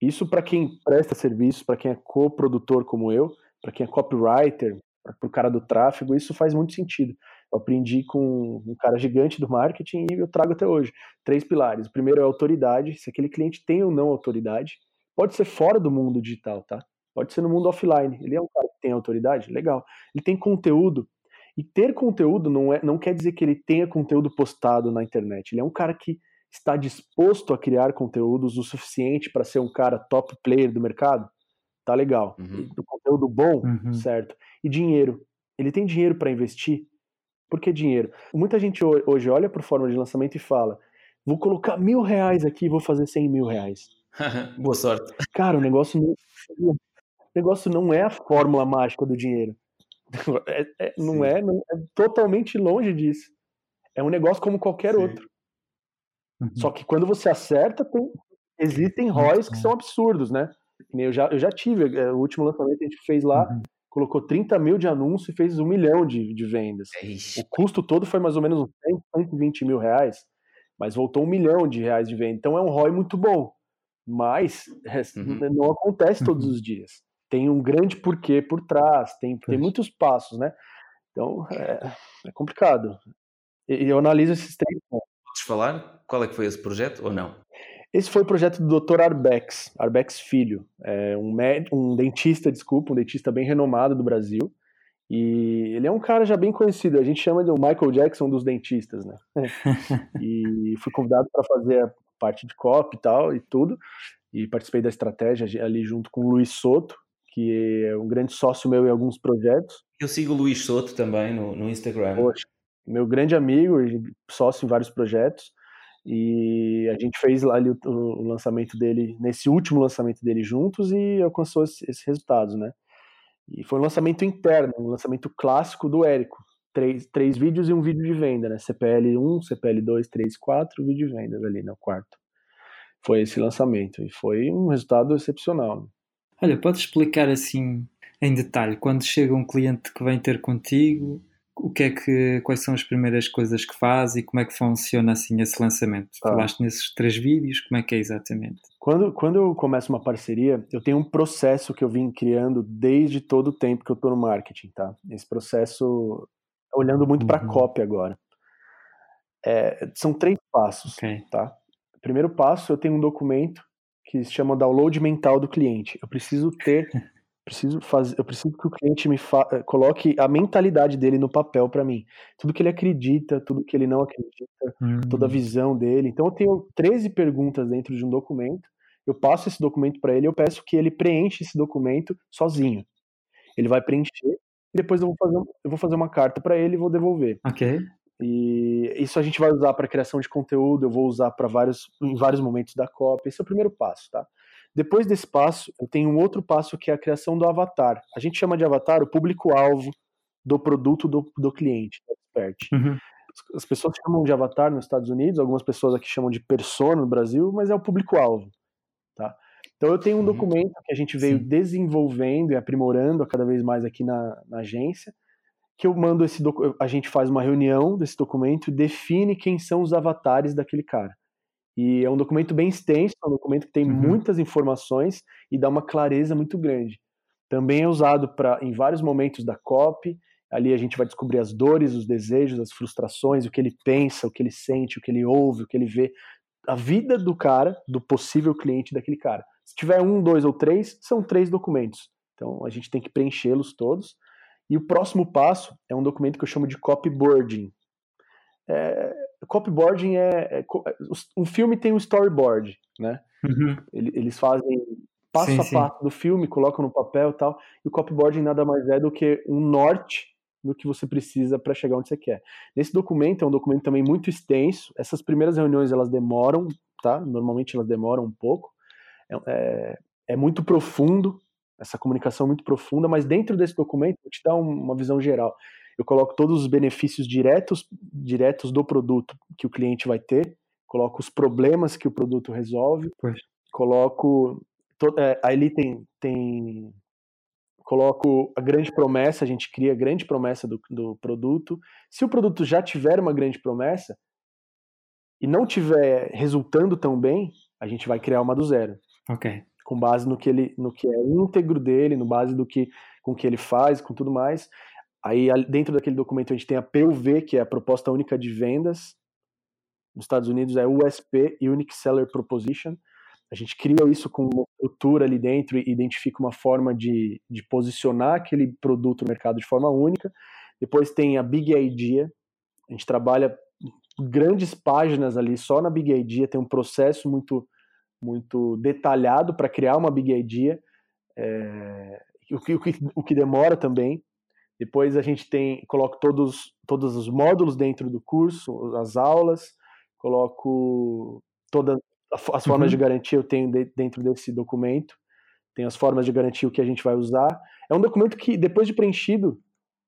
Isso para quem presta serviço, para quem é coprodutor como eu, para quem é copywriter, para o cara do tráfego, isso faz muito sentido. Eu aprendi com um cara gigante do marketing e eu trago até hoje. Três pilares. O primeiro é autoridade, se aquele cliente tem ou não autoridade. Pode ser fora do mundo digital, tá? Pode ser no mundo offline. Ele é um cara que tem autoridade? Legal. Ele tem conteúdo. E ter conteúdo não, é, não quer dizer que ele tenha conteúdo postado na internet. Ele é um cara que está disposto a criar conteúdos o suficiente para ser um cara top player do mercado. Tá legal. Uhum. Do conteúdo bom, uhum. certo. E dinheiro. Ele tem dinheiro para investir? Por que dinheiro? Muita gente hoje olha para forma de lançamento e fala: vou colocar mil reais aqui e vou fazer cem mil reais. (laughs) Boa sorte. Cara, o negócio não, o negócio não é a fórmula mágica do dinheiro. (laughs) É, é, não, é, não, é, totalmente longe disso. É um negócio como qualquer Sim. outro. Uhum. Só que quando você acerta, tem, existem ROIs que são absurdos, né? Eu já, eu já tive, é, o último lançamento que a gente fez lá, uhum colocou 30 mil de anúncio e fez um milhão de, de vendas. É o custo todo foi mais ou menos uns 120 mil reais, mas voltou um milhão de reais de venda. Então é um ROI muito bom, mas uhum. não acontece todos uhum. os dias. Tem um grande porquê por trás, tem, tem muitos passos, né? Então é, é complicado. E eu analiso esses três pontos. Podes falar qual é que foi esse projeto ou não? Esse foi o projeto do Dr. Arbex, Arbex Filho, é um, um dentista, desculpa, um dentista bem renomado do Brasil. E ele é um cara já bem conhecido, a gente chama de o Michael Jackson dos dentistas, né? (laughs) e fui convidado para fazer a parte de copy e tal e tudo, e participei da estratégia ali junto com o Luiz Soto, que é um grande sócio meu em alguns projetos. Eu sigo o Luiz Soto também no, no Instagram. Poxa, meu grande amigo, sócio em vários projetos. E a gente fez lá ali o, o, lançamento dele, nesse último lançamento dele juntos e alcançou esses esse resultados, né? E foi um lançamento interno, um lançamento clássico do Érico. Três, três vídeos e um vídeo de venda, né? CPL 1, CPL 2, 3, 4, vídeo de vendas ali no quarto. Foi esse lançamento e foi um resultado excepcional. Olha, pode explicar assim em detalhe, quando chega um cliente que vem ter contigo, o que é que, quais são as primeiras coisas que faz e como é que funciona assim esse lançamento? Ah. Falaste nesses três vídeos, como é que é exatamente? Quando, quando eu começo uma parceria, eu tenho um processo que eu vim criando desde todo o tempo que eu estou no marketing, tá? Esse processo, olhando muito uhum. para a cópia agora. É, são três passos, okay. tá? Primeiro passo, eu tenho um documento que se chama download mental do cliente. Eu preciso ter (laughs) preciso fazer, eu preciso que o cliente me fa, coloque a mentalidade dele no papel para mim. Tudo que ele acredita, tudo que ele não acredita, hum. toda a visão dele. Então eu tenho 13 perguntas dentro de um documento. Eu passo esse documento para ele, eu peço que ele preencha esse documento sozinho. Ele vai preencher e depois eu vou fazer, eu vou fazer uma carta para ele e vou devolver. OK. E isso a gente vai usar para criação de conteúdo, eu vou usar para vários em vários momentos da cópia. Esse é o primeiro passo, tá? Depois desse passo, eu tenho um outro passo que é a criação do avatar. A gente chama de avatar o público-alvo do produto do, do cliente, do expert. Uhum. As pessoas chamam de avatar nos Estados Unidos, algumas pessoas aqui chamam de persona no Brasil, mas é o público-alvo. Tá? Então eu tenho um uhum. documento que a gente veio Sim. desenvolvendo e aprimorando cada vez mais aqui na, na agência, que eu mando esse a gente faz uma reunião desse documento e define quem são os avatares daquele cara. E é um documento bem extenso, é um documento que tem uhum. muitas informações e dá uma clareza muito grande. Também é usado para em vários momentos da COP. Ali a gente vai descobrir as dores, os desejos, as frustrações, o que ele pensa, o que ele sente, o que ele ouve, o que ele vê, a vida do cara, do possível cliente daquele cara. Se tiver um, dois ou três, são três documentos. Então a gente tem que preenchê-los todos. E o próximo passo é um documento que eu chamo de copyboarding. É, copyboarding é, é, um filme tem um storyboard, né? Uhum. Eles fazem passo sim, a passo do filme, colocam no papel e tal. E o copyboarding nada mais é do que um norte do que você precisa para chegar onde você quer. Nesse documento é um documento também muito extenso. Essas primeiras reuniões elas demoram, tá? Normalmente elas demoram um pouco. É, é, é muito profundo essa comunicação muito profunda, mas dentro desse documento eu te dá uma visão geral. Eu coloco todos os benefícios diretos, diretos do produto que o cliente vai ter, coloco os problemas que o produto resolve, pois. coloco to, é, aí tem, tem coloco a grande promessa, a gente cria a grande promessa do, do produto. Se o produto já tiver uma grande promessa e não tiver resultando tão bem, a gente vai criar uma do zero. Ok com base no que ele no que é íntegro dele, no base do que com que ele faz, com tudo mais. Aí dentro daquele documento a gente tem a PUV, que é a proposta única de vendas. Nos Estados Unidos é USP, Unique Seller Proposition. A gente cria isso com uma estrutura ali dentro e identifica uma forma de, de posicionar aquele produto no mercado de forma única. Depois tem a Big Idea. A gente trabalha grandes páginas ali só na Big Idea, tem um processo muito muito detalhado para criar uma big idea, é, o, que, o, que, o que demora também. Depois a gente tem, coloco todos, todos os módulos dentro do curso, as aulas, coloco todas as formas uhum. de garantia eu tenho de, dentro desse documento, tem as formas de garantia o que a gente vai usar. É um documento que, depois de preenchido,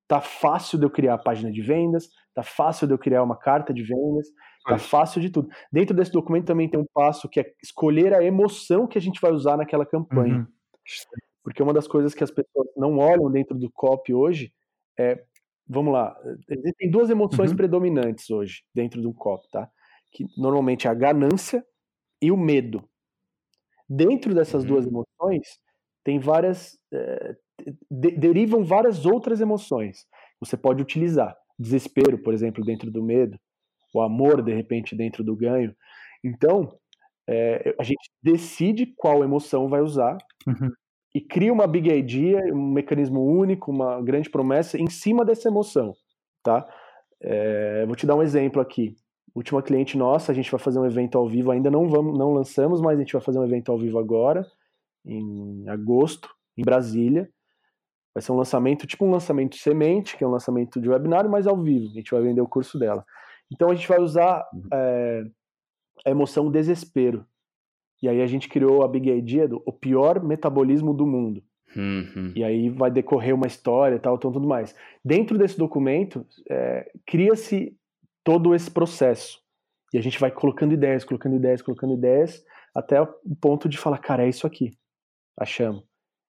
tá fácil de eu criar a página de vendas, tá fácil de eu criar uma carta de vendas, tá fácil de tudo. Dentro desse documento também tem um passo que é escolher a emoção que a gente vai usar naquela campanha. Uhum. Porque uma das coisas que as pessoas não olham dentro do copy hoje é, vamos lá, existem duas emoções uhum. predominantes hoje dentro do copy, tá? Que normalmente é a ganância e o medo. Dentro dessas uhum. duas emoções tem várias é, de, derivam várias outras emoções você pode utilizar. Desespero, por exemplo, dentro do medo, o amor, de repente, dentro do ganho. Então, é, a gente decide qual emoção vai usar uhum. E cria uma big idea, um mecanismo único, uma grande promessa em cima dessa emoção, tá? É, vou te dar um exemplo aqui. Última cliente nossa, a gente vai fazer um evento ao vivo, ainda não vamos, não lançamos, mas a gente vai fazer um evento ao vivo agora, em agosto, em Brasília. Vai ser um lançamento, tipo um lançamento semente, que é um lançamento de webinário, mas ao vivo. A gente vai vender o curso dela. Então a gente vai usar é, a emoção desespero. E aí a gente criou a Big Idea do o pior metabolismo do mundo. Uhum. E aí vai decorrer uma história e tal, então tudo mais. Dentro desse documento, é, cria-se todo esse processo. E a gente vai colocando ideias, colocando ideias, colocando ideias, até o ponto de falar, cara, é isso aqui. Achamos.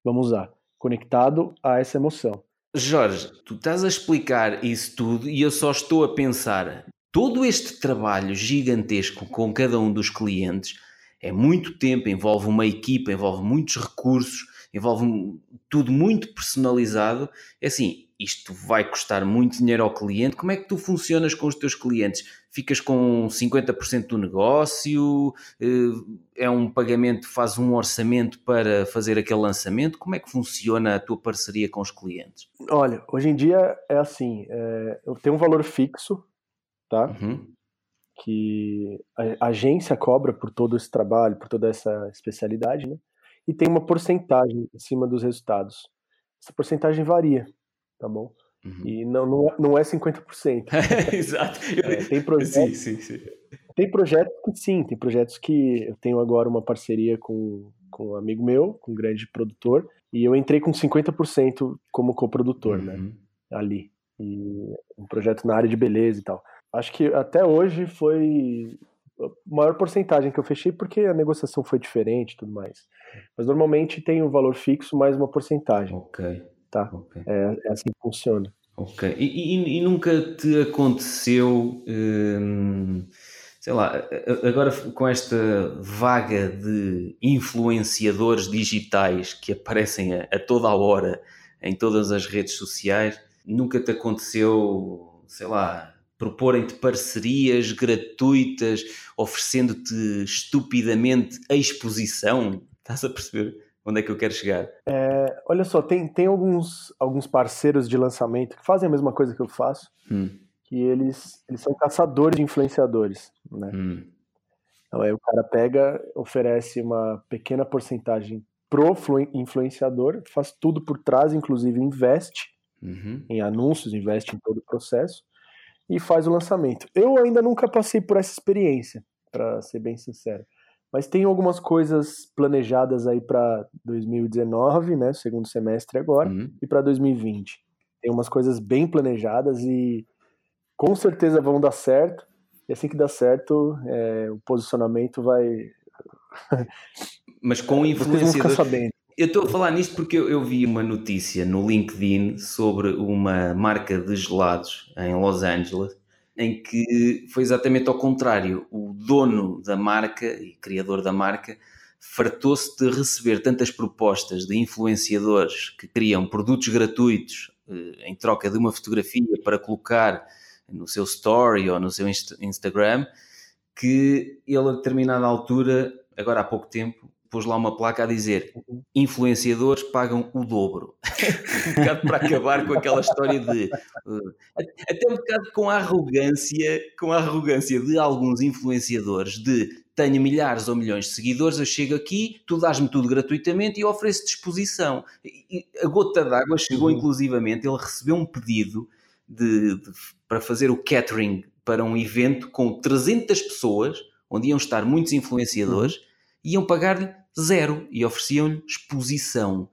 Vamos usar conectado a essa emoção. Jorge, tu estás a explicar isso tudo e eu só estou a pensar, todo este trabalho gigantesco com cada um dos clientes é muito tempo, envolve uma equipa, envolve muitos recursos, envolve tudo muito personalizado. É assim, isto vai custar muito dinheiro ao cliente. Como é que tu funcionas com os teus clientes? Ficas com 50% do negócio? Eh, é um pagamento, faz um orçamento para fazer aquele lançamento? Como é que funciona a tua parceria com os clientes? Olha, hoje em dia é assim, é, eu tenho um valor fixo, tá? Uhum. Que a agência cobra por todo esse trabalho, por toda essa especialidade, né? E tem uma porcentagem em cima dos resultados. Essa porcentagem varia tá bom? Uhum. E não, não, não é 50%. (laughs) Exato. (laughs) É, tem projetos. Sim, sim, sim. Tem projetos que sim, tem projetos que eu tenho agora uma parceria com, com um amigo meu, com um grande produtor, e eu entrei com 50% como coprodutor, né, uhum. né? Ali. E um projeto na área de beleza e tal. Acho que até hoje foi a maior porcentagem que eu fechei porque a negociação foi diferente e tudo mais. Mas normalmente tem um valor fixo mais uma porcentagem. Ok. Tá? Okay. É, é assim que funciona. Ok. E, e, e nunca te aconteceu, hum, sei lá, agora com esta vaga de influenciadores digitais que aparecem a, a toda a hora em todas as redes sociais, nunca te aconteceu, sei lá, proporem-te parcerias gratuitas, oferecendo-te estupidamente a exposição? Estás a perceber? onde é que eu quero chegar? É, olha só, tem, tem alguns, alguns parceiros de lançamento que fazem a mesma coisa que eu faço, hum. que eles, eles são caçadores de influenciadores, né? Hum. Então aí o cara pega, oferece uma pequena porcentagem pro influenciador, faz tudo por trás, inclusive investe uhum. em anúncios, investe em todo o processo e faz o lançamento. Eu ainda nunca passei por essa experiência, para ser bem sincero. Mas tem algumas coisas planejadas aí para 2019, né, segundo semestre agora, uhum. e para 2020. Tem umas coisas bem planejadas e com certeza vão dar certo. E assim que dá certo, é, o posicionamento vai. Mas com influenciadores. Eu estou a falar nisto porque eu, eu, vi uma notícia no LinkedIn sobre uma marca de gelados em Los Angeles em que foi exatamente ao contrário. O dono da marca e criador da marca fartou-se de receber tantas propostas de influenciadores que criam produtos gratuitos eh, em troca de uma fotografia para colocar no seu story ou no seu Instagram, que ele a determinada altura, agora há pouco tempo, pôs lá uma placa a dizer uhum. influenciadores pagam o dobro. (laughs) um bocado para acabar com aquela história de uh, até um bocado com a arrogância, com a arrogância de alguns influenciadores de tenho milhares ou milhões de seguidores, eu chego aqui, tu dás-me tudo gratuitamente e ofereço disposição. E a gota d'água chegou uhum. inclusivamente, ele recebeu um pedido de, de, para fazer o catering para um evento com 300 pessoas, onde iam estar muitos influenciadores. Iam pagar-lhe zero e ofereciam-lhe exposição.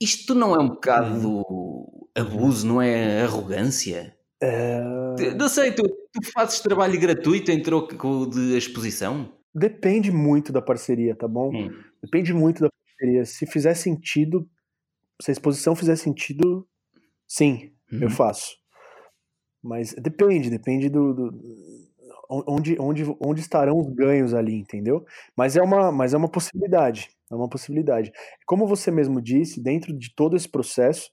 Isto não é um bocado uhum. abuso, não é arrogância? Uh... Não sei, tu, tu fazes trabalho gratuito em troco de exposição? Depende muito da parceria, tá bom? Hum. Depende muito da parceria. Se fizer sentido, se a exposição fizer sentido, sim, uhum. eu faço. Mas depende, depende do, do onde, onde, onde estarão os ganhos ali, entendeu? Mas é uma, mas é uma possibilidade, é uma possibilidade. Como você mesmo disse, dentro de todo esse processo,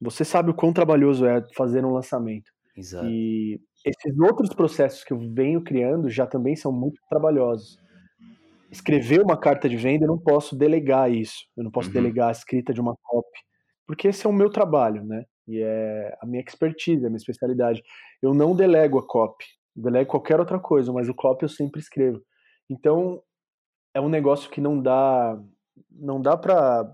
você sabe o quão trabalhoso é fazer um lançamento. Exato. E esses outros processos que eu venho criando já também são muito trabalhosos. Escrever uma carta de venda, eu não posso delegar isso. Eu não posso uhum. delegar a escrita de uma copy. Porque esse é o meu trabalho, né? E é a minha expertise, a minha especialidade. Eu não delego a copy delego qualquer outra coisa, mas o copy eu sempre escrevo. Então, é um negócio que não dá não dá para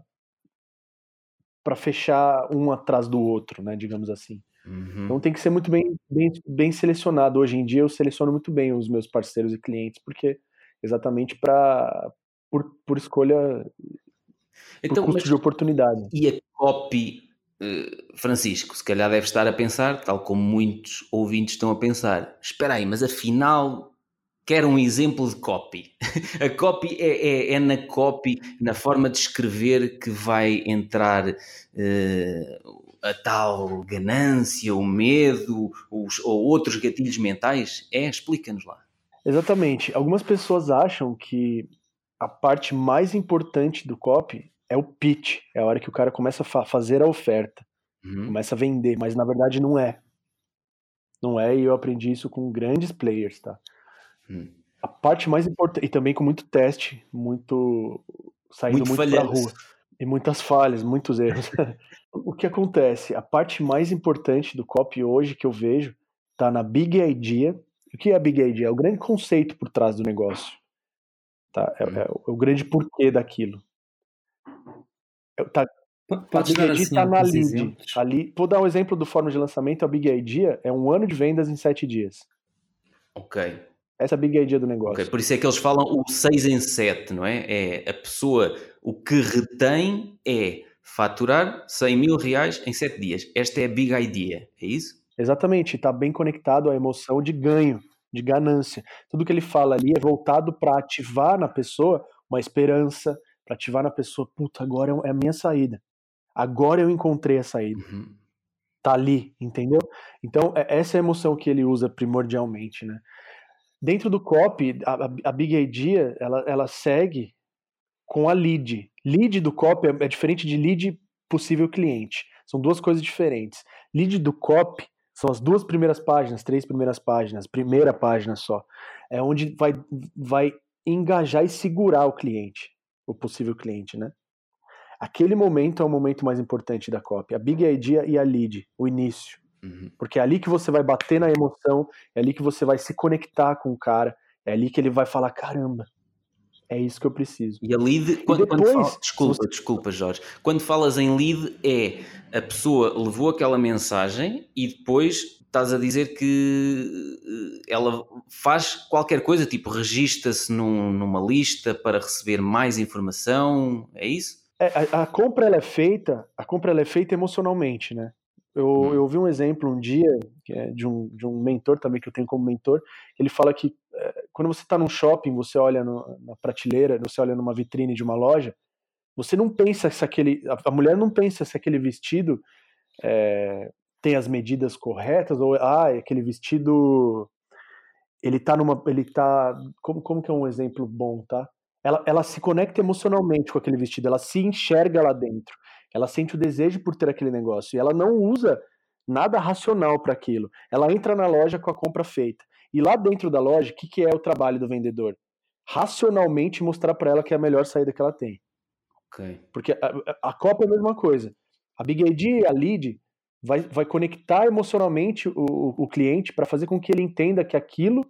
para fechar um atrás do outro, né, digamos assim. Uhum. Então tem que ser muito bem, bem, bem selecionado. Hoje em dia eu seleciono muito bem os meus parceiros e clientes, porque exatamente para por, por escolha então, por custo de oportunidade. E a copy Francisco, se calhar deve estar a pensar, tal como muitos ouvintes estão a pensar: espera aí, mas afinal quero um exemplo de copy. (laughs) a copy é, é, é, na copy, na forma de escrever, que vai entrar uh, a tal ganância, o medo os, ou outros gatilhos mentais? É? Explica-nos lá. Exatamente. Algumas pessoas acham que a parte mais importante do copy é o pitch, é a hora que o cara começa a fazer a oferta, uhum. começa a vender, mas na verdade não é. Não é, e eu aprendi isso com grandes players, tá? Uhum. A parte mais importante, e também com muito teste, muito. saindo muito, muito pra rua. E muitas falhas, muitos erros. (laughs) o que acontece? A parte mais importante do copy hoje que eu vejo tá na Big Idea. O que é a Big Idea? É o grande conceito por trás do negócio. Tá? É, uhum. é, é o grande porquê daquilo tá, a Big Idea está na lead. Ali, vou dar um exemplo do fórmula de lançamento. A Big Idea é um ano de vendas em sete dias. Ok. Essa é a Big Idea do negócio. Okay. Por isso é que eles falam o 6 em 7, não é? É a pessoa, o que retém é faturar 100 mil reais em 7 dias. Esta é a Big Idea, é isso? Exatamente, está bem conectado à emoção de ganho, de ganância. Tudo que ele fala ali é voltado para ativar na pessoa uma esperança, para ativar na pessoa, puta, agora é a minha saída. Agora eu encontrei a saída. Uhum. Tá ali, entendeu? Então, é essa é a emoção que ele usa primordialmente, né? Dentro do copy, a, a Big Idea, ela, ela segue com a lead. Lead do copy é, é diferente de lead possível cliente. São duas coisas diferentes. Lead do copy são as duas primeiras páginas, três primeiras páginas, primeira página só. É onde vai, vai engajar e segurar o cliente, o possível cliente, né? Aquele momento é o momento mais importante da copy. A big idea e a lead, o início. Uhum. Porque é ali que você vai bater na emoção, é ali que você vai se conectar com o cara, é ali que ele vai falar: caramba, é isso que eu preciso. E a lead, quando, depois, quando fala, desculpa, você... desculpa, Jorge. Quando falas em lead, é a pessoa levou aquela mensagem e depois estás a dizer que eh, ela faz qualquer coisa, tipo registra-se num, numa lista para receber mais informação, é isso? É, a, a, compra ela é feita, a compra ela é feita emocionalmente, né? Eu, hum. eu vi um exemplo um dia é de, um, de um mentor também que eu tenho como mentor. Ele fala que é, quando você está num shopping, você olha no, na prateleira, você olha numa vitrine de uma loja, você não pensa se aquele. A, a mulher não pensa se aquele vestido é, tem as medidas corretas, ou ah, aquele vestido. Ele tá numa. Ele tá. Como, como que é um exemplo bom, tá? Ela, ela se conecta emocionalmente com aquele vestido, ela se enxerga lá dentro. Ela sente o desejo por ter aquele negócio. E ela não usa nada racional para aquilo. Ela entra na loja com a compra feita. E lá dentro da loja, o que, que é o trabalho do vendedor? Racionalmente mostrar para ela que é a melhor saída que ela tem. Okay. Porque a, a Copa é a mesma coisa. A Big ID, a lead, vai, vai conectar emocionalmente o, o cliente para fazer com que ele entenda que aquilo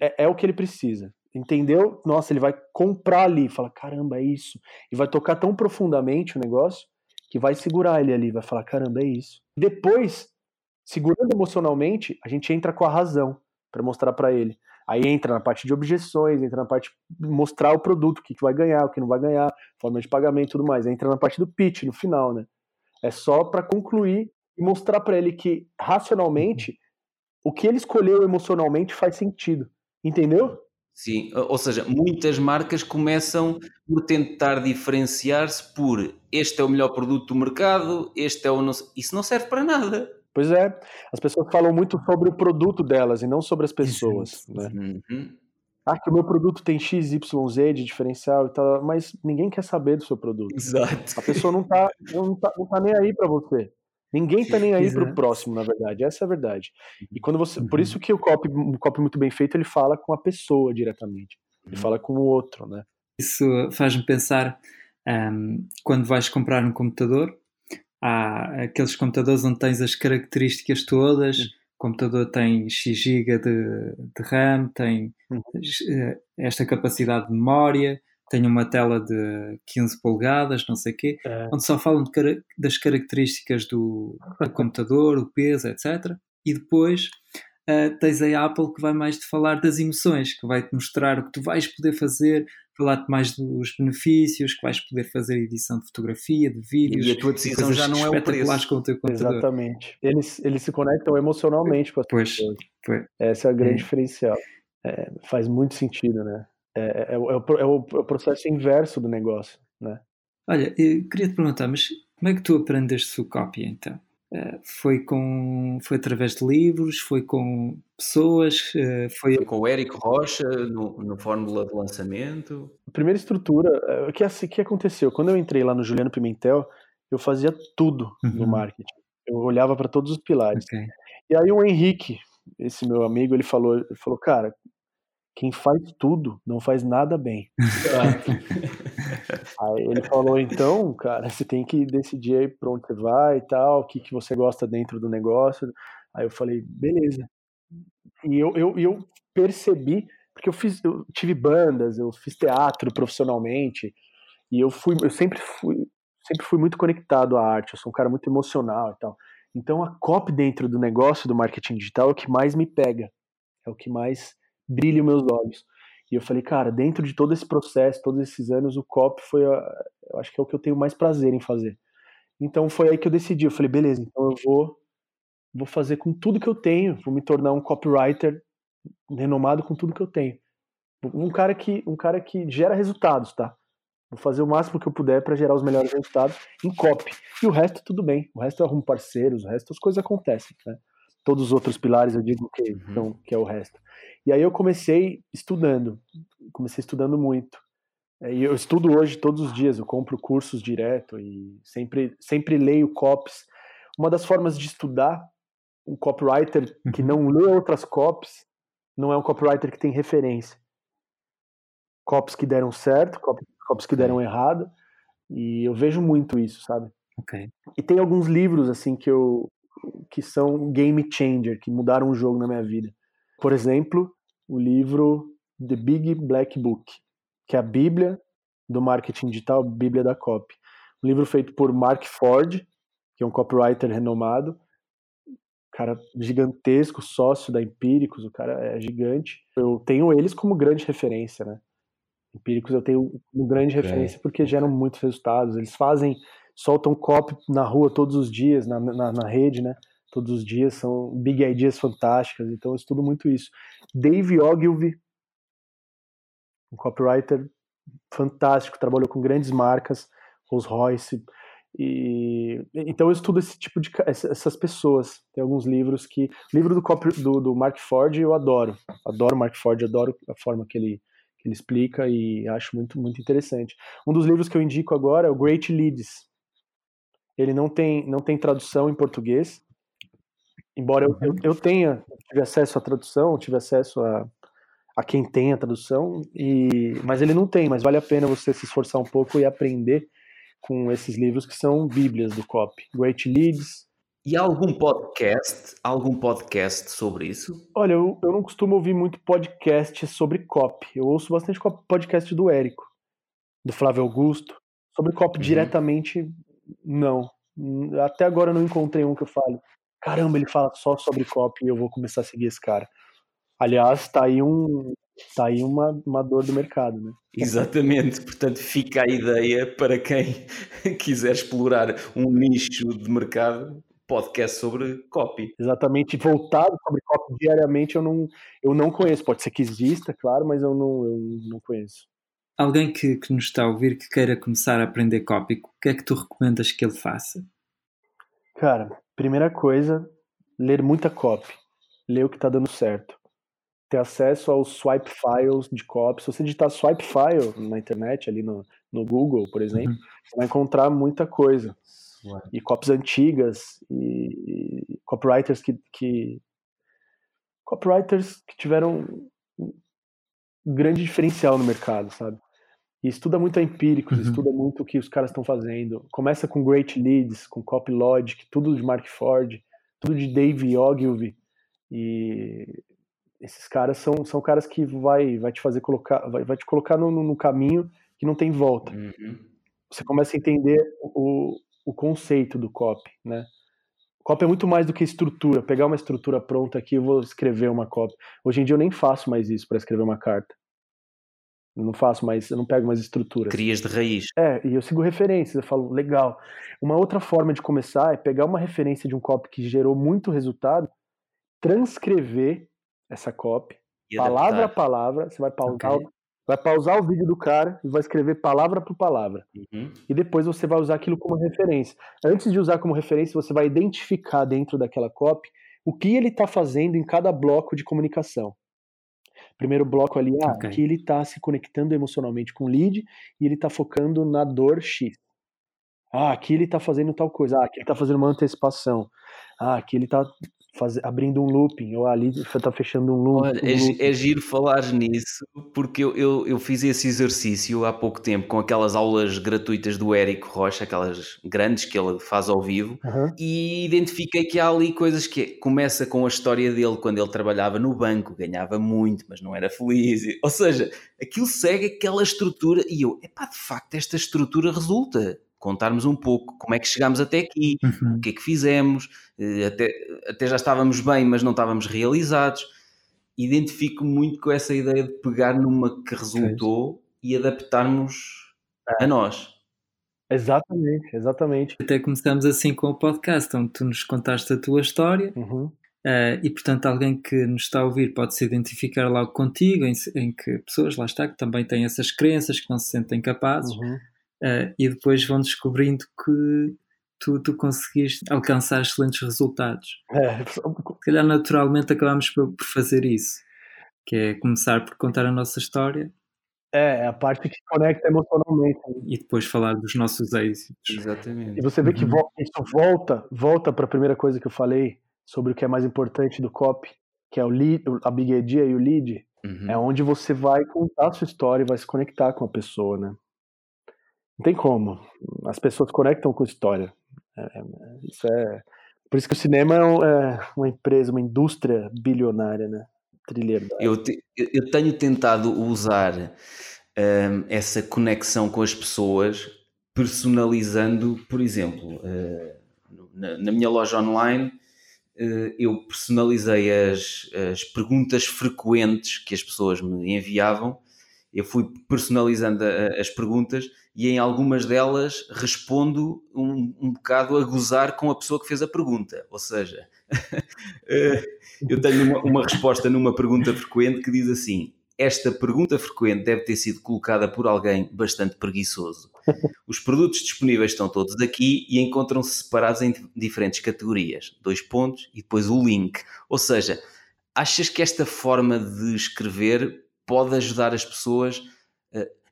é, é, o que ele precisa. Entendeu? Nossa, ele vai comprar ali, fala, caramba, é isso. E vai tocar tão profundamente o negócio que vai segurar ele ali, vai falar, caramba, é isso. Depois, segurando emocionalmente, a gente entra com a razão para mostrar para ele. Aí entra na parte de objeções, entra na parte de mostrar o produto, o que, que vai ganhar, o que não vai ganhar, forma de pagamento e tudo mais. Entra na parte do pitch, no final, né? É só para concluir e mostrar para ele que, racionalmente, o que ele escolheu emocionalmente faz sentido. Entendeu? Sim, ou seja, muitas marcas começam por tentar diferenciar-se por este é o melhor produto do mercado, este é o. Isso não serve para nada. Pois é, as pessoas falam muito sobre o produto delas e não sobre as pessoas. Né? Uhum. Ah, que o meu produto tem X, Y, Z de diferencial e tal, mas ninguém quer saber do seu produto. Exato. A pessoa não tá, não tá, não tá nem aí para você. Ninguém tá nem aí para o próximo, na verdade. Essa é a verdade. E quando você, uhum. por isso que o copy, um copy muito bem feito, ele fala com a pessoa diretamente. Ele uhum. fala com o outro, né? Isso faz-me pensar um, quando vais comprar um computador, há aqueles computadores onde tens as características todas. O computador tem X GB de, de RAM, tem uhum. Eh, esta capacidade de memória, tem uma tela de 15 polegadas, não sei o quê, é. onde só falam de, das características do, do (laughs) computador, o peso, etc. E depois uh, tens a Apple que vai mais te falar das emoções, que vai te mostrar o que tu vais poder fazer, falar-te mais dos benefícios, que vais poder fazer edição de fotografia, de vídeos. E a tua decisão já não é o preço. Com o teu computador. Exatamente. Eles, eles se conectam emocionalmente com as pois, pessoas. Pois. Essa é a grande é. diferencial. É, faz muito sentido, né? É, é, é, o, é, o, é, o, processo inverso do negócio, né? Olha, eu queria te perguntar, mas como é que tu aprendeste o copy então? Uh, foi com foi através de livros, foi com pessoas, uh, foi... foi... com o Érico Rocha no, no Fórmula de Lançamento. A primeira estrutura, o que, assim, que aconteceu? Quando eu entrei lá no Juliano Pimentel, eu fazia tudo uhum. no marketing. Eu olhava para todos os pilares. Okay. E aí o Henrique, esse meu amigo, ele falou, ele falou, cara, quem faz tudo não faz nada bem. (laughs) aí ele falou, então, cara, você tem que decidir aí pra onde você vai e tal, o que, que você gosta dentro do negócio. Aí eu falei, beleza. E eu, eu, eu percebi, porque eu fiz, eu tive bandas, eu fiz teatro profissionalmente, e eu fui, eu sempre fui, sempre fui muito conectado à arte, eu sou um cara muito emocional e tal. Então a copy dentro do negócio do marketing digital é o que mais me pega, é o que mais brilha os meus olhos. E eu falei, cara, dentro de todo esse processo, todos esses anos, o copy foi, a, eu acho que é o que eu tenho mais prazer em fazer. Então foi aí que eu decidi, eu falei, beleza, então eu vou vou fazer com tudo que eu tenho, vou me tornar um copywriter renomado com tudo que eu tenho. Um cara que um cara que gera resultados, tá? Vou fazer o máximo que eu puder para gerar os melhores resultados em copy. E o resto, tudo bem. O resto eu arrumo parceiros, o resto as coisas acontecem. Né? Todos os outros pilares eu digo que, uhum. então, que é o resto. E aí eu comecei estudando. Comecei estudando muito. É, e eu estudo hoje todos os dias. Eu compro cursos direto e sempre, sempre leio copies. Uma das formas de estudar um copywriter que uhum. não lê outras copies não é um copywriter que tem referência. Copies que deram certo, copies que deram errado. E eu vejo muito isso, sabe? Okay. E tem alguns livros assim que eu que são game changer, que mudaram o jogo na minha vida. Por exemplo, o livro The Big Black Book, que é a Bíblia do marketing digital, Bíblia da copy. Um livro feito por Mark Ford, que é um copywriter renomado, cara gigantesco, sócio da Empíricos, o cara é gigante. Eu tenho eles como grande referência, né? Empíricos eu tenho uma grande referência porque geram muitos resultados. Eles fazem, soltam copy na rua todos os dias, na, na, na rede, né? Todos os dias, são big ideas fantásticas, então eu estudo muito isso. Dave Ogilvy, um copywriter fantástico, trabalhou com grandes marcas, Rolls Royce, e então eu estudo esse tipo de essas pessoas. Tem alguns livros que livro do, do, do Mark Ford eu adoro, adoro Mark Ford, adoro a forma que ele que ele explica e acho muito, muito interessante. Um dos livros que eu indico agora é o Great Leads. Ele não tem, não tem tradução em português, embora eu, eu, eu tenha, tive acesso à tradução, tive acesso a, a quem tem a tradução, e, mas ele não tem, mas vale a pena você se esforçar um pouco e aprender com esses livros que são bíblias do copy. Great Leads, e algum podcast, algum podcast sobre isso? Olha, eu, eu não costumo ouvir muito podcast sobre copy. Eu ouço bastante podcast do Érico, do Flávio Augusto. Sobre copy uhum. diretamente, não. Até agora eu não encontrei um que eu falo. Caramba, ele fala só sobre copy e eu vou começar a seguir esse cara. Aliás, tá aí um, tá aí uma, uma dor do mercado, né? Exatamente, portanto fica a ideia para quem (laughs) quiser explorar um nicho de mercado, podcast sobre copy. Exatamente, voltado sobre copy diariamente eu não, eu não conheço. Pode ser que exista, claro, mas eu não, eu não conheço. Alguém que, que nos está a ouvir que queira começar a aprender copy, o que é que tu recomendas que ele faça? Cara, primeira coisa, ler muita copy. Ler o que está dando certo. Ter acesso aos swipe files de copy. Se você digitar swipe file na internet, ali no, no Google, por exemplo, uhum. você vai encontrar muita coisa e copies antigas e, e copywriters que, que copywriters que tiveram um grande diferencial no mercado, sabe? E estuda muito a empíricos, uhum. estuda muito o que os caras estão fazendo. Começa com Great Leads, com Copy Logic, tudo de Mark Ford, tudo de Dave Ogilvy. E esses caras são, são caras que vai, vai te fazer colocar, vai, vai te colocar no, no caminho que não tem volta. Uhum. Você começa a entender o, o conceito do copy, né? Copy é muito mais do que estrutura. Pegar uma estrutura pronta aqui, eu vou escrever uma copy. Hoje em dia eu nem faço mais isso para escrever uma carta. Eu não faço mais, eu não pego mais estruturas. Crias de raiz. É, e eu sigo referências, eu falo, legal. Uma outra forma de começar é pegar uma referência de um copy que gerou muito resultado, transcrever essa copy, palavra a palavra, você vai pausar, okay vai pausar o vídeo do cara e vai escrever palavra por palavra. Uhum. E depois você vai usar aquilo como referência. Antes de usar como referência, você vai identificar dentro daquela copy o que ele está fazendo em cada bloco de comunicação. Primeiro bloco ali, ah, okay. que ele está se conectando emocionalmente com o lead e ele está focando na dor X. Ah, aqui ele está fazendo tal coisa. Ah, aqui ele está fazendo uma antecipação. Ah, aqui ele está faz, abrindo um looping, ou ali está fechando um loop. Olha, um é, looping. é giro falar nisso, porque eu, eu, eu, fiz esse exercício há pouco tempo com aquelas aulas gratuitas do Érico Rocha, aquelas grandes que ele faz ao vivo, uhum. e identifiquei que há ali coisas que começa com a história dele quando ele trabalhava no banco, ganhava muito, mas não era feliz. Ou seja, aquilo segue aquela estrutura, e eu, epá, de facto, esta estrutura resulta contarmos um pouco como é que chegámos até aqui, uhum. o que é que fizemos, eh, até, até já estávamos bem, mas não estávamos realizados. Identifico muito com essa ideia de pegar numa que resultou e adaptarmos é. a nós. Exatamente, exatamente. Até começamos assim com o podcast, onde tu nos contaste a tua história. Uhum. Uh, e portanto alguém que nos está a ouvir pode se identificar logo contigo, em, em, que pessoas, lá está, que também têm essas crenças, que não se sentem capazes, uhum. Uh, e depois vão descobrindo que tu, tu conseguiste alcançar excelentes resultados. É. Se calhar naturalmente acabamos por, por, fazer isso, que é começar por contar a nossa história. É, é a parte que conecta emocionalmente. E depois falar dos nossos êxitos. Exatamente. E você vê que uhum. isso volta, volta para a primeira coisa que eu falei, sobre o que é mais importante do copy, que é o lead, a big idea e o lead, uhum. é onde você vai contar a sua história e vai se conectar com a pessoa, né? Não tem como. As pessoas conectam com história. É, é, isso é. Por isso que o cinema é, é uma empresa, uma indústria bilionária, né? Trilheiro. Eu, te, eu tenho tentado usar um, essa conexão com as pessoas personalizando, por exemplo, uh, na, na minha loja online eh, eu personalizei as, as perguntas frequentes que as pessoas me enviavam. Eu fui personalizando as perguntas e em algumas delas respondo um, um bocado a gozar com a pessoa que fez a pergunta. Ou seja, (laughs) eh, eu tenho uma, uma resposta numa pergunta frequente que diz assim: esta pergunta frequente deve ter sido colocada por alguém bastante preguiçoso. Os produtos disponíveis estão todos aqui e encontram-se separados em diferentes categorias. Dois pontos e depois o link. Ou seja, achas que esta forma de escrever pode ajudar as pessoas?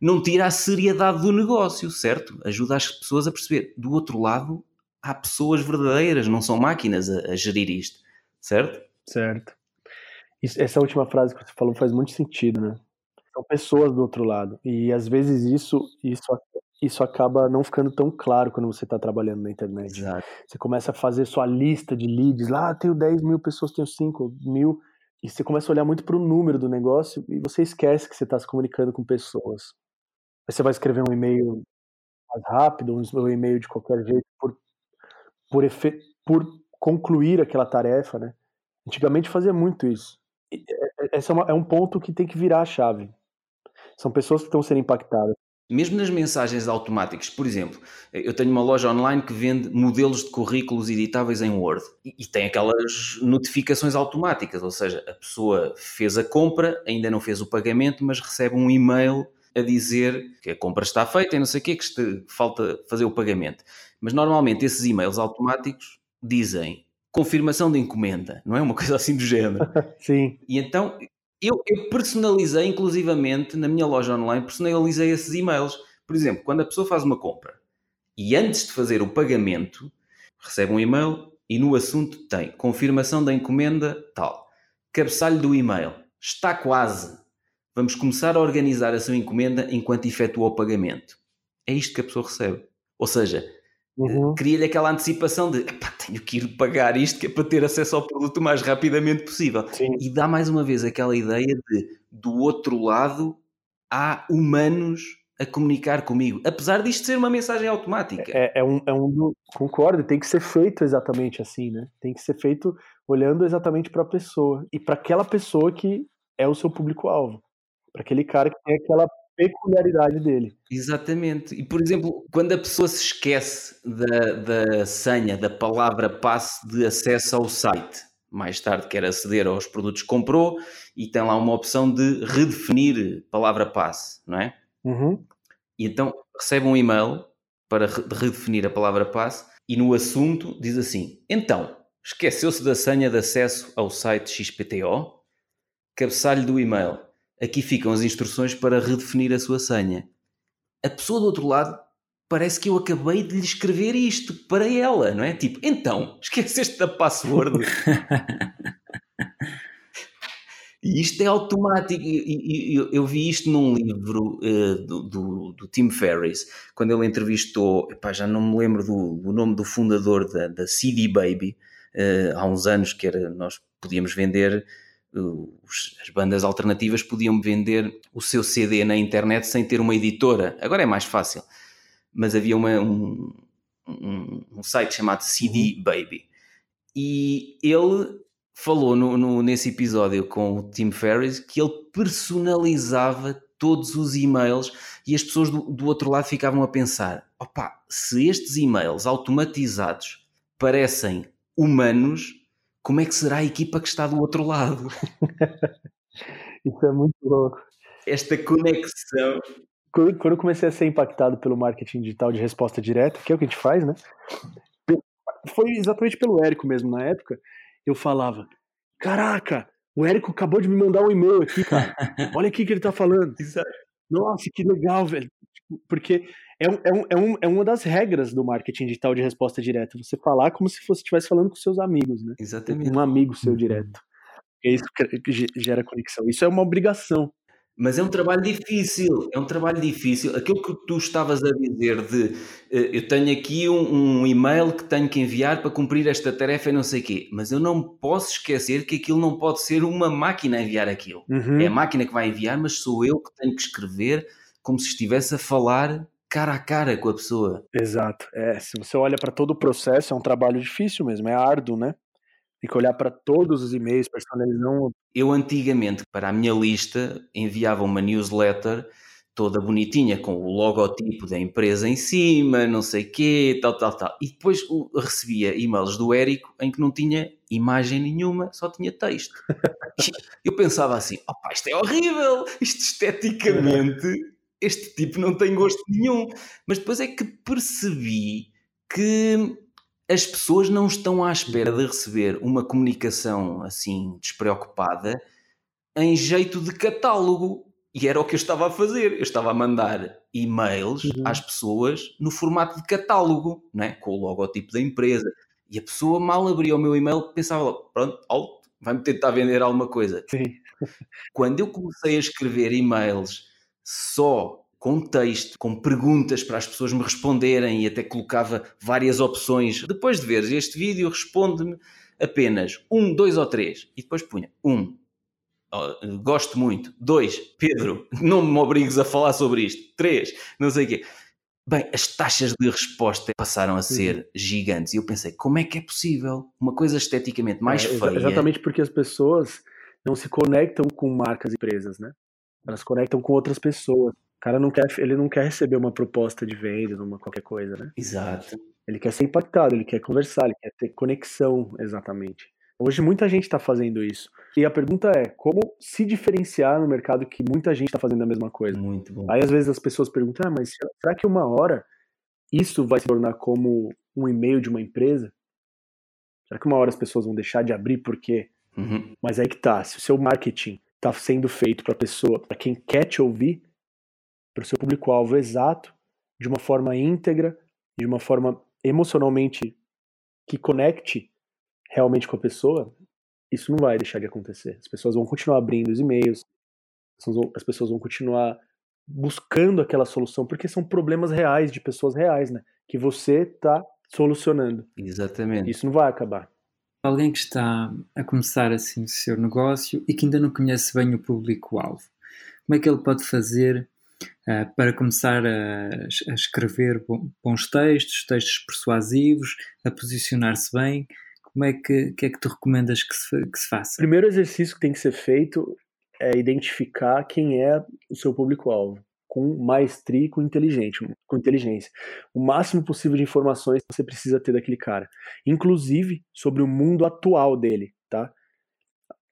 Não tira a seriedade do negócio, certo? Ajuda as pessoas a perceber. Do outro lado, há pessoas verdadeiras, não são máquinas a, a gerir isto, certo? Certo. Isso, essa última frase que você falou faz muito sentido, né? São pessoas do outro lado. E às vezes isso, isso, isso acaba não ficando tão claro quando você está trabalhando na internet. Exato. Você começa a fazer sua lista de leads. Lá ah, tenho 10 mil pessoas, tenho 5 mil. E você começa a olhar muito para o número do negócio e você esquece que você está se comunicando com pessoas. Você vai escrever um e-mail mais rápido, um e-mail de qualquer jeito, por, por, efe, por concluir aquela tarefa, né? Antigamente fazia muito isso. Esse é, uma, é um ponto que tem que virar a chave. São pessoas que estão sendo impactadas. Mesmo nas mensagens automáticas, por exemplo, eu tenho uma loja online que vende modelos de currículos editáveis em Word e, e, tem aquelas notificações automáticas, ou seja, a pessoa fez a compra, ainda não fez o pagamento, mas recebe um e-mail a dizer que a compra está feita e não sei o quê, que falta fazer o pagamento. Mas normalmente esses e-mails automáticos dizem confirmação de encomenda, não é uma coisa assim do género. (laughs) Sim. E então eu, eu, personalizei, inclusivamente, na minha loja online, personalizei esses e-mails. Por exemplo, quando a pessoa faz uma compra e antes de fazer o pagamento, recebe um e-mail e no assunto tem confirmação da encomenda tal. Cabeçalho do e-mail. Está quase. Vamos começar a organizar a sua encomenda enquanto efetua o pagamento. É isto que a pessoa recebe. Ou seja, Uhum. Cria-lhe aquela antecipação de tenho que ir pagar isto que é para ter acesso ao produto o mais rapidamente possível. Sim. E dá mais uma vez aquela ideia de do outro lado há humanos a comunicar comigo, apesar disto ser uma mensagem automática. É, é um, é um concordo, tem que ser feito exatamente assim, né? Tem que ser feito olhando exatamente para a pessoa e para aquela pessoa que é o seu público-alvo, para aquele cara que tem aquela peculiaridade dele. Exatamente. E, por exemplo, quando a pessoa se esquece da, da senha, da palavra passe de acesso ao site, mais tarde quer aceder aos produtos que comprou e tem lá uma opção de redefinir palavra passe, não é? Uhum. E então recebe um e-mail para redefinir a palavra passe e no assunto diz assim: então, esqueceu-se da senha de acesso ao site XPTO? Cabeçalho do e-mail aqui ficam as instruções para redefinir a sua senha. A pessoa do outro lado parece que eu acabei de lhe escrever isto para ela, não é? Tipo, então, (laughs) esqueceste da password. e isto é automático. E, e, eu vi isto num livro uh, do, do, do, Tim Ferriss, quando ele entrevistou, epá, já não me lembro do, do nome do fundador da, da CD Baby, uh, há uns anos que era, nós podíamos vender as bandas alternativas podiam vender o seu CD na internet sem ter uma editora. Agora é mais fácil. mas havia uma, um, um, um, site chamado CD uhum. Baby. E ele falou no, no, nesse episódio com o Tim Ferriss que ele personalizava todos os e-mails e as pessoas do, do outro lado ficavam a pensar: opa, se estes e-mails automatizados parecem humanos, como é que será a equipa que está do outro lado? (laughs) Isso é muito louco. Esta conexão. Quando, quando eu comecei a ser impactado pelo marketing digital de resposta direta, que é o que a gente faz, né? Foi exatamente pelo Érico mesmo na época. Eu falava: Caraca, o Érico acabou de me mandar um e-mail aqui, cara. (laughs) Olha aqui que ele tá falando. Nossa, que legal, velho. Tipo, porque é, um, é, um, é, um, é uma das regras do marketing digital de resposta direta. Você falar como se você estivesse falando com seus amigos, né? Exatamente. Um amigo seu uhum. direto. É isso que gera conexão. Isso é uma obrigação. Mas é um trabalho difícil, é um trabalho difícil. Aquilo que tu estavas a dizer de eh, eu tenho aqui um, um, e-mail que tenho que enviar para cumprir esta tarefa e não sei o quê, mas eu não posso esquecer que aquilo não pode ser uma máquina a enviar aquilo. Uhum. É a máquina que vai enviar, mas sou eu que tenho que escrever como se estivesse a falar cara a cara com a pessoa. Exato. É, se você olha para todo o processo, é um trabalho difícil mesmo, é árduo, né? Tem que olhar para todos os e-mails, personalizando. Eu antigamente, para a minha lista, enviava uma newsletter toda bonitinha, com o logotipo da empresa em cima, não sei quê, tal, tal, tal. E depois recebia e-mails do Érico em que não tinha imagem nenhuma, só tinha texto. (laughs) Eu pensava assim, opa, isto é horrível, isto esteticamente, este tipo não tem gosto nenhum. Mas depois é que percebi que as pessoas não estão à espera de receber uma comunicação assim despreocupada em jeito de catálogo. E era o que eu estava a fazer. Eu estava a mandar e-mails uhum. às pessoas no formato de catálogo, né? com o logotipo da empresa. E a pessoa mal abria o meu e-mail pensava, pronto, alto, vai-me tentar vender alguma coisa. Sim. Quando eu comecei a escrever e-mails só com texto, com perguntas para as pessoas me responderem e até colocava várias opções. Depois de veres este vídeo, responde-me apenas um, dois ou três. E depois punha um, oh, gosto muito. Dois, Pedro, não me obrigues a falar sobre isto. Três, não sei o quê. Bem, as taxas de resposta passaram a ser uhum. gigantes e eu pensei, como é que é possível uma coisa esteticamente mais é, feia? Exatamente porque as pessoas não se conectam com marcas e empresas, né? Elas conectam com outras pessoas cara não quer, ele não quer receber uma proposta de venda, numa qualquer coisa, né? Exato. Ele quer ser impactado, ele quer conversar, ele quer ter conexão, exatamente. Hoje muita gente está fazendo isso. E a pergunta é, como se diferenciar no mercado que muita gente está fazendo a mesma coisa? Muito bom. Aí às vezes as pessoas perguntam, ah, mas será que uma hora isso vai se tornar como um e-mail de uma empresa? Será que uma hora as pessoas vão deixar de abrir por quê? Uhum. Mas aí que tá, se o seu marketing está sendo feito para pessoa, para quem quer te ouvir, para o seu público-alvo exato, de uma forma íntegra, de uma forma emocionalmente que conecte realmente com a pessoa, isso não vai deixar de acontecer. As pessoas vão continuar abrindo os e-mails, as pessoas vão continuar buscando aquela solução, porque são problemas reais de pessoas reais, né? Que você está solucionando. Exatamente. Isso não vai acabar. Alguém que está a começar assim o seu negócio e que ainda não conhece bem o público-alvo, como é que ele pode fazer uh, para começar a, a, escrever bons textos, textos persuasivos, a posicionar-se bem? Como é que, que é que tu recomendas que se, que se faça? O primeiro exercício que tem que ser feito é identificar quem é o seu público-alvo com maestria e com, inteligente, com inteligência. O máximo possível de informações você precisa ter daquele cara, inclusive sobre o mundo atual dele, tá?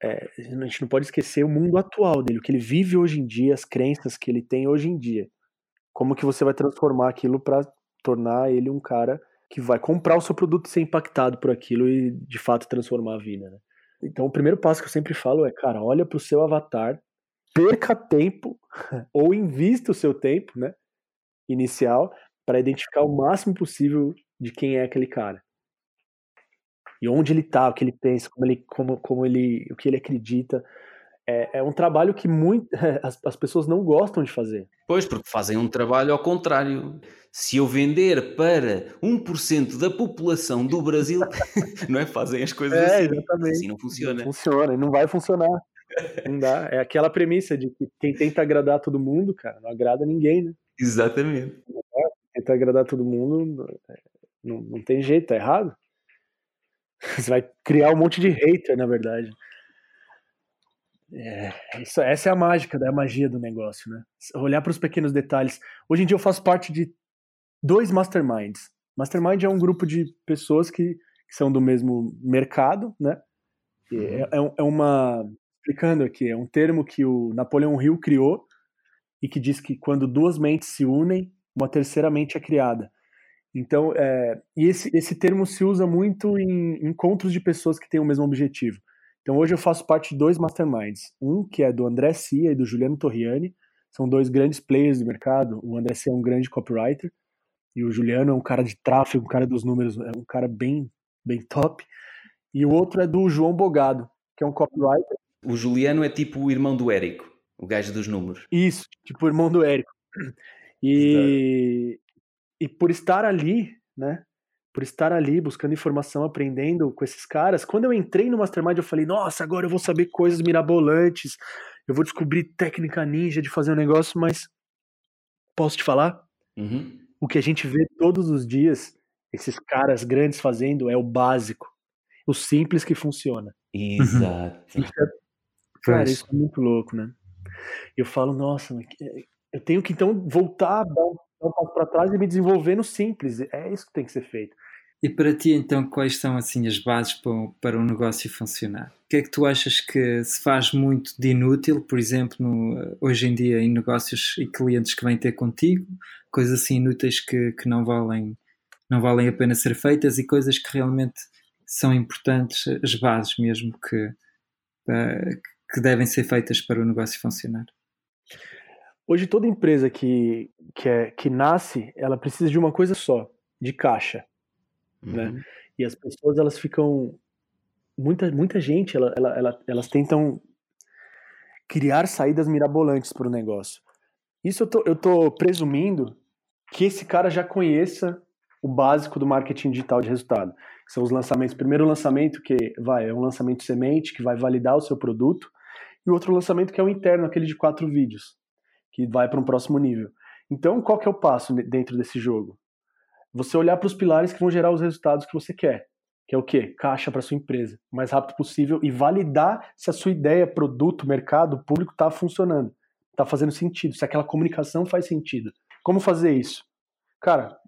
é, a gente não pode esquecer o mundo atual dele, o que ele vive hoje em dia, as crenças que ele tem hoje em dia. Como que você vai transformar aquilo para tornar ele um cara que vai comprar o seu produto e ser impactado por aquilo e de fato transformar a vida. Né? Então, o primeiro passo que eu sempre falo é, cara, olha para o seu avatar, perca tempo (laughs) ou invista o seu tempo, né, inicial, para identificar o máximo possível de quem é aquele cara e onde ele está, o que ele pensa, como ele, como, como ele, o que ele acredita. É, é um trabalho que muito, (laughs) as, as pessoas não gostam de fazer. Pois, porque fazem um trabalho ao contrário. Se eu vender para 1% da população do Brasil, (laughs) não é? Fazem as coisas é, assim. Exatamente. Assim não funciona. Não funciona, não vai funcionar. Não dá. É aquela premissa de que quem tenta agradar todo mundo, cara, não agrada ninguém, né? Exatamente. tentar agradar todo mundo, não, não tem jeito, tá errado. (laughs) Você vai criar um monte de hater, na verdade. É, isso, essa é a mágica, é a magia do negócio, né? Olhar para os pequenos detalhes. Hoje em dia eu faço parte de dois masterminds. Mastermind é um grupo de pessoas que, que são do mesmo mercado, né? É, uhum. é, é, uma. Explicando aqui, é um termo que o Napoleão Hill criou e que diz que quando duas mentes se unem, uma terceira mente é criada. Então, é, e esse, esse termo se usa muito em encontros de pessoas que têm o mesmo objetivo. Então, hoje eu faço parte de dois masterminds. Um que é do André Cia e do Juliano Torriani. São dois grandes players do mercado. O André Cia é um grande copywriter e o Juliano é um cara de tráfego, um cara dos números, é um cara bem, bem top. E o outro é do João Bogado, que é um copywriter. O Juliano é tipo o irmão do Érico, o gajo dos números. Isso, tipo o irmão do Érico. E, e por estar ali, né? Por estar ali buscando informação, aprendendo com esses caras, quando eu entrei no Mastermind, eu falei: nossa, agora eu vou saber coisas mirabolantes, eu vou descobrir técnica ninja de fazer um negócio, mas posso te falar? Uhum. O que a gente vê todos os dias, esses caras grandes fazendo, é o básico, o simples que funciona. Exato. Isso é, cara, isso é muito louco, né? Eu falo, nossa, eu tenho que então voltar, dar um dar um passo para trás e me desenvolver no simples. É isso que tem que ser feito. E para ti, então, quais são assim as bases para, para um negócio funcionar? O que é que tu achas que se faz muito de inútil, por exemplo, no, hoje em dia em negócios e clientes que vêm ter contigo, coisas assim inúteis que, que não, valem, não valem a pena ser feitas e coisas que realmente são importantes, as bases mesmo que, que devem ser feitas para o negócio funcionar? Hoje toda empresa que, que, é, que nasce, ela precisa de uma coisa só, de caixa, né? uhum. né? E as pessoas elas ficam muita muita gente, ela, ela, ela, elas tentam criar saídas mirabolantes para o negócio. Isso eu tô, eu tô presumindo que esse cara já conheça o básico do marketing digital de resultado. São os lançamentos. Primeiro lançamento que vai é um lançamento semente que vai validar o seu produto e outro lançamento que é o interno, aquele de quatro vídeos que vai para um próximo nível. Então, qual que é o passo dentro desse jogo? Você olhar para os pilares que vão gerar os resultados que você quer, que é o quê? Caixa para sua empresa, o mais rápido possível e validar se a sua ideia, produto, mercado, público está funcionando, está fazendo sentido, se aquela comunicação faz sentido. Como fazer isso? Cara,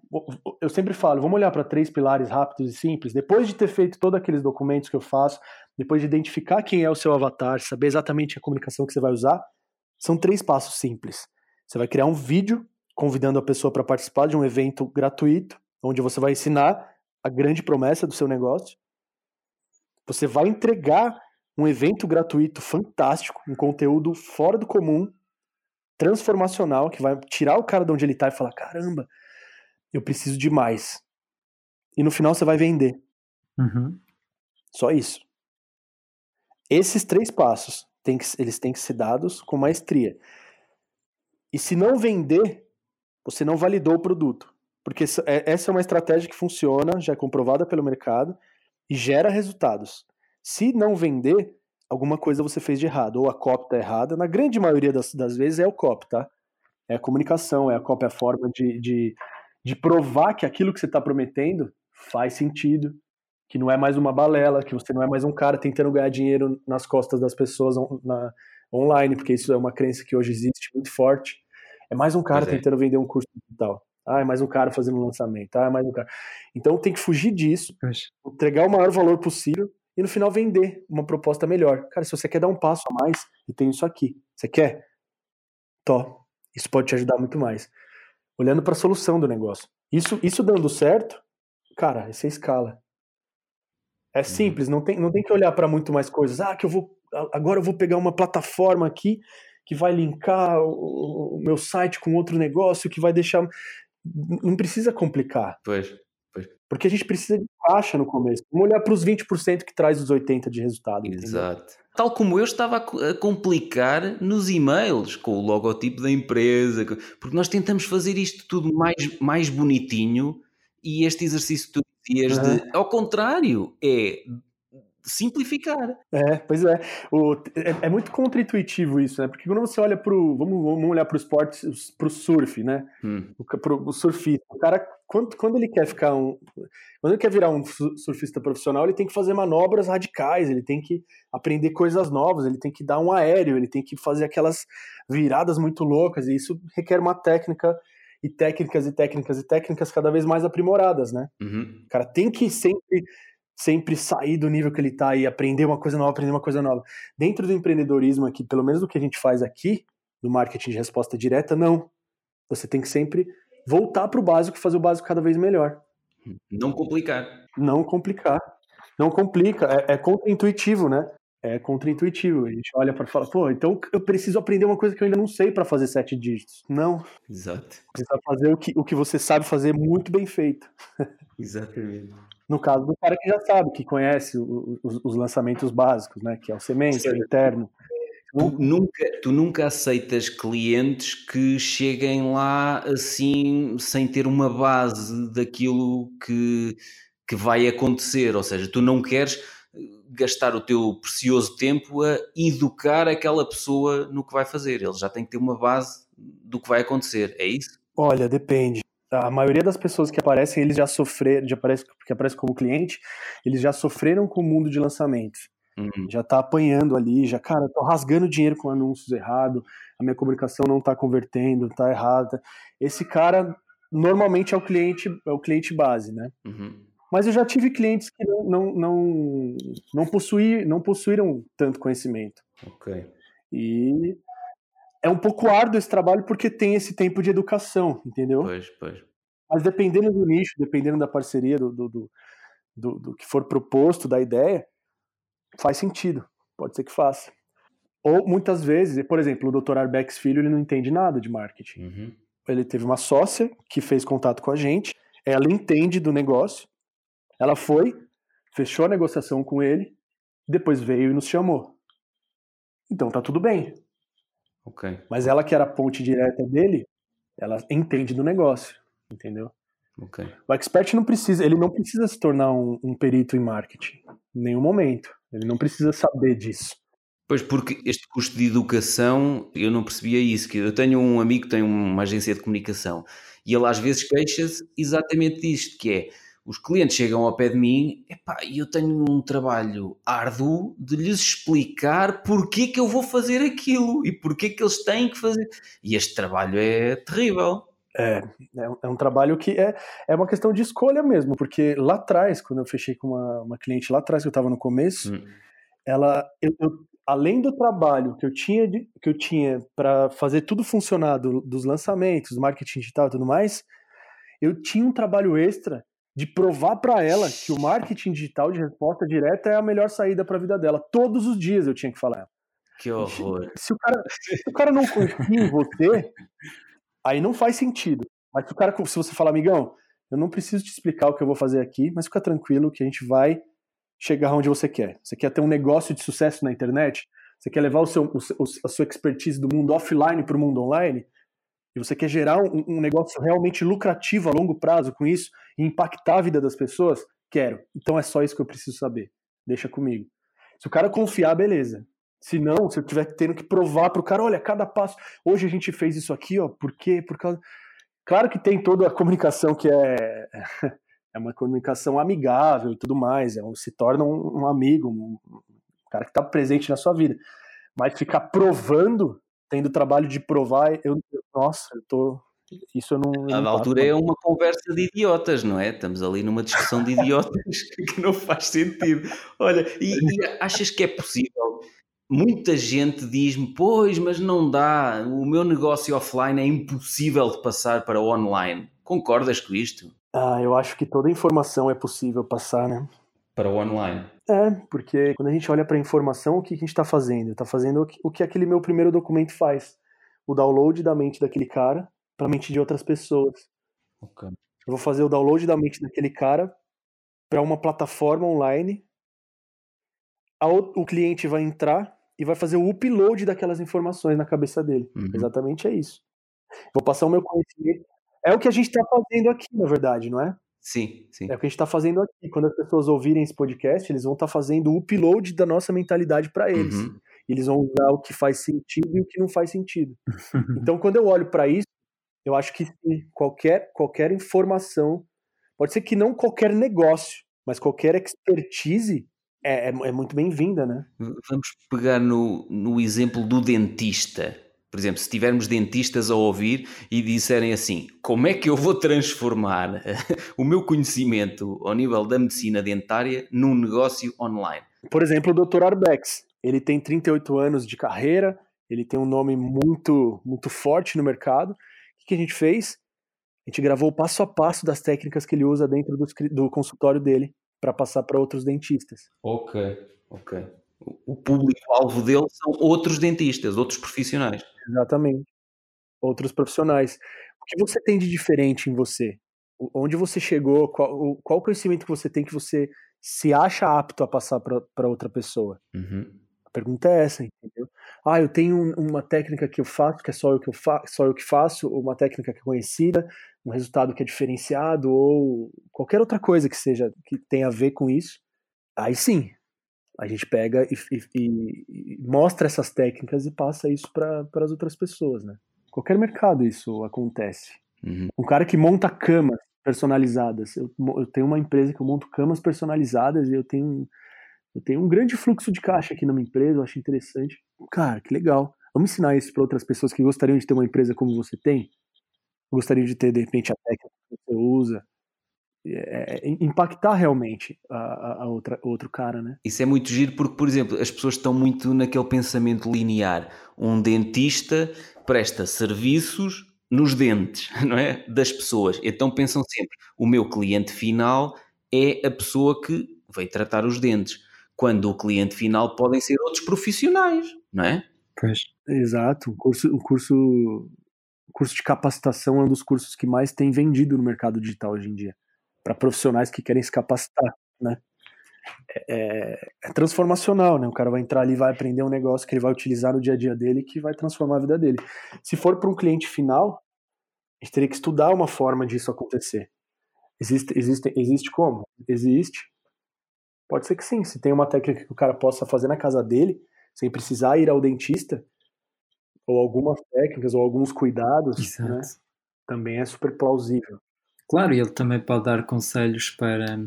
eu sempre falo, vamos olhar para três pilares rápidos e simples. Depois de ter feito todos aqueles documentos que eu faço, depois de identificar quem é o seu avatar, saber exatamente a comunicação que você vai usar, são três passos simples. Você vai criar um vídeo convidando a pessoa para participar de um evento gratuito, onde você vai ensinar a grande promessa do seu negócio. Você vai entregar um evento gratuito fantástico, um conteúdo fora do comum, transformacional, que vai tirar o cara de onde ele está e falar: caramba, eu preciso de mais. E no final você vai vender. Uhum. Só isso. Esses três passos que, eles têm que ser dados com maestria. E se não vender, você não validou o produto. Porque é, essa é uma estratégia que funciona, já é comprovada pelo mercado e gera resultados. Se não vender, alguma coisa você fez de errado, ou a copy está errada. Na grande maioria das, das vezes é o copy, tá? É a comunicação, é a copy, é a forma de, de, de provar que aquilo que você está prometendo faz sentido, que não é mais uma balela, que você não é mais um cara tentando ganhar dinheiro nas costas das pessoas na, online, porque isso é uma crença que hoje existe muito forte. É mais um cara é. tentando vender um curso digital. Ah, é mais um cara fazendo um lançamento. Ah, é mais um cara. Então tem que fugir disso, entregar o maior valor possível e no final vender uma proposta melhor. Cara, se você quer dar um passo a mais, e tem isso aqui. Você quer? Tó. Isso pode te ajudar muito mais. Olhando para a solução do negócio. Isso, isso dando certo, cara, você escala. É uhum. simples, não tem, não tem que olhar para muito mais coisas. Ah, que eu vou. Agora eu vou pegar uma plataforma aqui que vai linkar o, o meu site com outro negócio, que vai deixar. Não precisa complicar. Pois, pois. Porque a gente precisa de caixa no começo. Vamos olhar para os 20% que traz os 80% de resultado. Exato. Entendeu? Tal como eu estava a complicar nos e-mails, com o logotipo da empresa, porque nós tentamos fazer isto tudo mais, mais bonitinho e este exercício dias uhum. de. Ao contrário, é simplificar. É, pois é. O, é, é, muito contra-intuitivo isso, né? Porque quando você olha pro. Vamos, vamos olhar pro esporte, pro surf, né? Hum. O, pro, o surfista. O cara, quando, quando ele quer ficar um. Quando ele quer virar um surfista profissional, ele tem que fazer manobras radicais, ele tem que aprender coisas novas, ele tem que dar um aéreo, ele tem que fazer aquelas viradas muito loucas, e isso requer uma técnica e técnicas e técnicas e técnicas cada vez mais aprimoradas, né? Uhum. O cara tem que sempre sempre sair do nível que ele está e aprender uma coisa nova, aprender uma coisa nova. Dentro do empreendedorismo aqui, pelo menos do que a gente faz aqui, no marketing de resposta direta, não. Você tem que sempre voltar para o básico e fazer o básico cada vez melhor. Não complicar. Não complicar. Não complica. É, é contra-intuitivo, né? É contra-intuitivo. A gente olha para falar, pô, então eu preciso aprender uma coisa que eu ainda não sei para fazer sete dígitos. Não. Exato. Precisa fazer o que, o que você sabe fazer muito bem feito. (laughs) Exatamente. No caso do cara que já sabe, que conhece os, os lançamentos básicos, né? Que é o semente, o interno. Tu nunca, tu nunca aceitas clientes que cheguem lá assim sem ter uma base daquilo que, que vai acontecer, ou seja, tu não queres gastar o teu precioso tempo a educar aquela pessoa no que vai fazer. Ele já tem que ter uma base do que vai acontecer, é isso? Olha, depende a maioria das pessoas que aparecem, eles já sofreram, já aparece, que aparece como cliente, eles já sofreram com o mundo de lançamentos. Uhum. Já tá apanhando ali, já, cara, tô rasgando dinheiro com anúncios errados, a minha comunicação não tá convertendo, tá errada. Esse cara normalmente é o cliente, é o cliente base, né? Uhum. Mas eu já tive clientes que não, não, não, não, possuí, não possuíram tanto conhecimento. Ok. E é um pouco árduo esse trabalho porque tem esse tempo de educação, entendeu? Pois, pois. Mas dependendo do nicho, dependendo da parceria, do, do, do, do, do que for proposto, da ideia, faz sentido. Pode ser que faça. Ou muitas vezes, por exemplo, o Dr. Arbex Filho, ele não entende nada de marketing. Uhum. Ele teve uma sócia que fez contato com a gente, ela entende do negócio, ela foi, fechou a negociação com ele, depois veio e nos chamou. Então tá tudo bem. Okay. Mas ela que era a ponte direta dele, ela entende do negócio, entendeu? Okay. O expert não precisa, ele não precisa se tornar um, um perito em marketing, em nenhum momento. Ele não precisa saber disso. Pois, porque este custo de educação, eu não percebia isso. Que eu tenho um amigo que tem uma agência de comunicação e ele às vezes queixa-se exatamente disto, que é os clientes chegam ao pé de mim e eu tenho um trabalho árduo de lhes explicar porque que eu vou fazer aquilo e porque que eles têm que fazer. E este trabalho é terrível. É, é um, é um trabalho que é, é uma questão de escolha mesmo, porque lá atrás, quando eu fechei com uma, uma cliente lá atrás, que eu estava no começo, hum. ela, eu, eu, além do trabalho que eu tinha, de, que eu tinha para fazer tudo funcionar, do, dos lançamentos, do marketing digital e tudo mais, eu tinha um trabalho extra de provar para ela que o marketing digital de resposta direta é a melhor saída para a vida dela. Todos os dias eu tinha que falar. Que horror. Se o cara, se o cara não confia em você, aí não faz sentido. Mas se o cara, se você falar, amigão, eu não preciso te explicar o que eu vou fazer aqui, mas fica tranquilo que a gente vai chegar onde você quer. Você quer ter um negócio de sucesso na internet? Você quer levar o seu, o, a sua expertise do mundo offline para o mundo online? E você quer gerar um, um, negócio realmente lucrativo a longo prazo com isso e impactar a vida das pessoas, quero. Então é só isso que eu preciso saber. Deixa comigo. Se o cara confiar, beleza. Se não, se eu tiver tendo que provar para o cara, olha, cada passo. Hoje a gente fez isso aqui, ó. Por quê? Por causa. Claro que tem toda a comunicação que é (laughs) é uma comunicação amigável e tudo mais. É um, se torna um, um amigo, um, um cara que está presente na sua vida. Mas ficar provando tendo trabalho de provar, eu, nossa, eu tô. Isso eu não. A altura é uma conversa de idiotas, não é? Estamos ali numa discussão de idiotas (laughs) que não faz sentido. Olha, e, e achas que é possível? Muita gente diz-me, pois, mas não dá, o meu negócio offline é impossível de passar para o online. Concordas com isto? Ah, eu acho que toda informação é possível passar, né? Para o online. É, porque quando a gente olha para a informação, o que a gente está fazendo? Está fazendo o que aquele meu primeiro documento faz. O download da mente daquele cara para a mente de outras pessoas. Okay. Eu vou fazer o download da mente daquele cara para uma plataforma online. O cliente vai entrar e vai fazer o upload daquelas informações na cabeça dele. Uhum. Exatamente é isso. Vou passar o meu conhecimento. É o que a gente está fazendo aqui, na verdade, não é? Sim, sim. É o que a gente está fazendo aqui. Quando as pessoas ouvirem esse podcast, eles vão estar tá fazendo o upload da nossa mentalidade para eles. Uhum. Eles vão usar o que faz sentido e o que não faz sentido. (laughs) então, quando eu olho para isso, eu acho que qualquer, qualquer informação, pode ser que não qualquer negócio, mas qualquer expertise é, é, é muito bem-vinda, né? Vamos pegar no, no exemplo do dentista. Por exemplo, se tivermos dentistas a ouvir e disserem assim: como é que eu vou transformar (laughs) o meu conhecimento ao nível da medicina dentária num negócio online? Por exemplo, o Dr. Arbex. Ele tem 38 anos de carreira, ele tem um nome muito, muito forte no mercado. O que a gente fez? A gente gravou o passo a passo das técnicas que ele usa dentro do, do consultório dele para passar para outros dentistas. Ok, ok. O público-alvo dele são outros dentistas, outros profissionais. Exatamente. Outros profissionais. O que você tem de diferente em você? Onde você chegou? Qual, qual conhecimento que você tem que você se acha apto a passar para outra pessoa? Uhum. A pergunta é essa, entendeu? Ah, eu tenho uma técnica que eu faço, que é só eu que, eu fa só eu que faço, uma técnica que é conhecida, um resultado que é diferenciado, ou qualquer outra coisa que seja, que tenha a ver com isso. Aí sim, a gente pega e, e, e mostra essas técnicas e passa isso para as outras pessoas, né? Qualquer mercado isso acontece. Uhum. Um cara que monta camas personalizadas. Eu, eu tenho uma empresa que eu monto camas personalizadas e eu tenho eu tenho um grande fluxo de caixa aqui na minha empresa, eu acho interessante. Cara, que legal. Vamos ensinar isso para outras pessoas que gostariam de ter uma empresa como você tem? Gostariam de ter, de repente, a técnica que você usa. É, é, impactar realmente a, a, outra, outro cara, né? Isso é muito giro porque, por exemplo, as pessoas estão muito naquele pensamento linear. Um dentista presta serviços nos dentes, (laughs) não é? Das pessoas. Então pensam sempre: o meu cliente final é a pessoa que veio tratar os dentes quando o cliente final podem ser outros profissionais, não é? Pois. Exato. O curso, o curso, o curso de capacitação é um dos cursos que mais tem vendido no mercado digital hoje em dia, para profissionais que querem se capacitar, né? É, é, é, transformacional, né? O cara vai entrar ali, vai aprender um negócio que ele vai utilizar no dia a dia dele que vai transformar a vida dele. Se for para um cliente final, a gente teria que estudar uma forma disso acontecer. Existe, existe, existe como? Existe. Pode ser que sim. Se tem uma técnica que o cara possa fazer na casa dele, sem precisar ir ao dentista, ou algumas técnicas, ou alguns cuidados, né? também é super plausível. Claro, ele também pode dar conselhos para,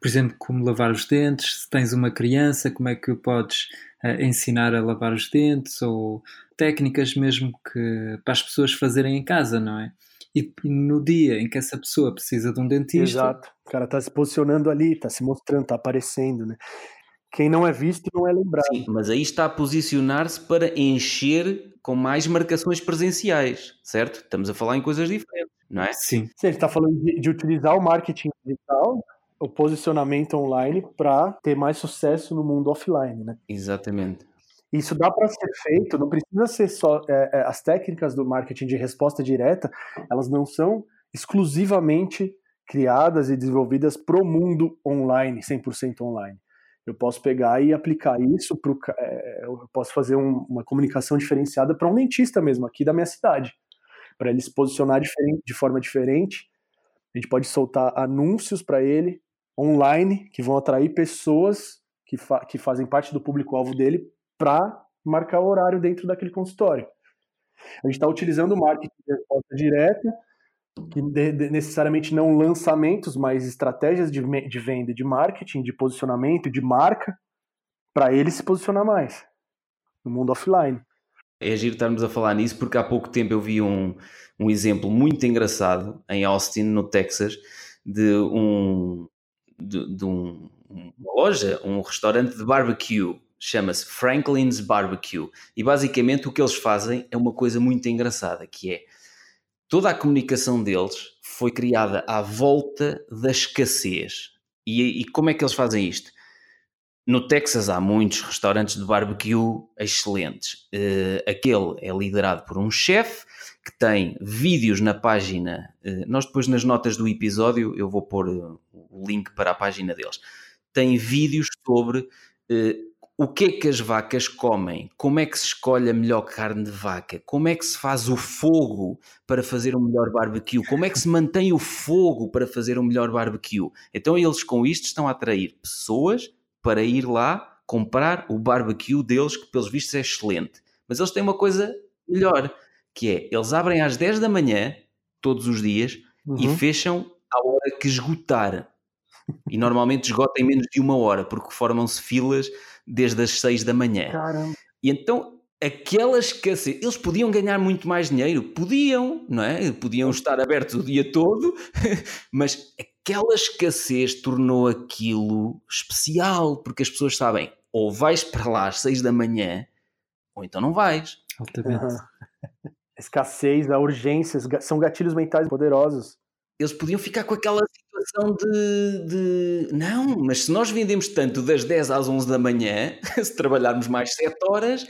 por exemplo, como lavar os dentes. Se tens uma criança, como é que podes uh, ensinar a lavar os dentes, ou técnicas mesmo que para as pessoas fazerem em casa, não é? E no dia em que essa pessoa precisa de um dentista. Exato. O cara está se posicionando ali, está se mostrando, está aparecendo, né? Quem não é visto não é lembrado. Sim, mas aí está a posicionar-se para encher com mais marcações presenciais, certo? Estamos a falar em coisas diferentes, não é? Sim. Sim, ele está falando de, de utilizar o marketing digital o posicionamento online para ter mais sucesso no mundo offline, né? Exatamente. Isso dá para ser feito, não precisa ser só. É, é, as técnicas do marketing de resposta direta, elas não são exclusivamente criadas e desenvolvidas para o mundo online, 100% online. Eu posso pegar e aplicar isso para é, eu posso fazer um, uma comunicação diferenciada para um dentista mesmo aqui da minha cidade, para ele se posicionar de forma diferente. A gente pode soltar anúncios para ele online que vão atrair pessoas que, fa que fazem parte do público-alvo dele para marcar o horário dentro daquele consultório. A gente está utilizando o marketing de resposta direta, que necessariamente não lançamentos, mas estratégias de, de venda, de marketing, de posicionamento, de marca, para ele se posicionar mais no mundo offline. É giro estarmos a falar nisso porque há pouco tempo eu vi um, um exemplo muito engraçado em Austin, no Texas, de um de, de um, uma loja, um restaurante de barbecue chama-se Franklin's Barbecue e basicamente o que eles fazem é uma coisa muito engraçada que é toda a comunicação deles foi criada à volta da escassez e, e como é que eles fazem isto? No Texas há muitos restaurantes de barbecue excelentes. Uh, aquele é liderado por um chefe que tem vídeos na página. Uh, nós depois nas notas do episódio eu vou pôr uh, o link para a página deles. Tem vídeos sobre o que é que as vacas comem, como é que se escolhe a melhor carne de vaca, como é que se faz o fogo para fazer um melhor barbecue, como é que se mantém o fogo para fazer um melhor barbecue. Então eles com isto estão a atrair pessoas para ir lá comprar o barbecue deles, que pelos vistos é excelente. Mas eles têm uma coisa melhor, que é, eles abrem às 10 da manhã, todos os dias, uhum. e fecham à hora que esgotar. E normalmente esgotam em menos de uma hora, porque formam-se filas desde as 6 da manhã. Caramba. E então aquela escassez, eles podiam ganhar muito mais dinheiro, podiam, não é? Podiam estar abertos o dia todo, (laughs) mas aquela escassez tornou aquilo especial, porque as pessoas sabem, ou vais para lá às 6 da manhã, ou então não vais. Altamente. Uhum. Escassez, a urgência, são gatilhos mentais poderosos eles podiam ficar com aquela situação de, de, não, mas se nós vendemos tanto das 10 às 11 da manhã, (laughs) se trabalharmos mais 7 horas,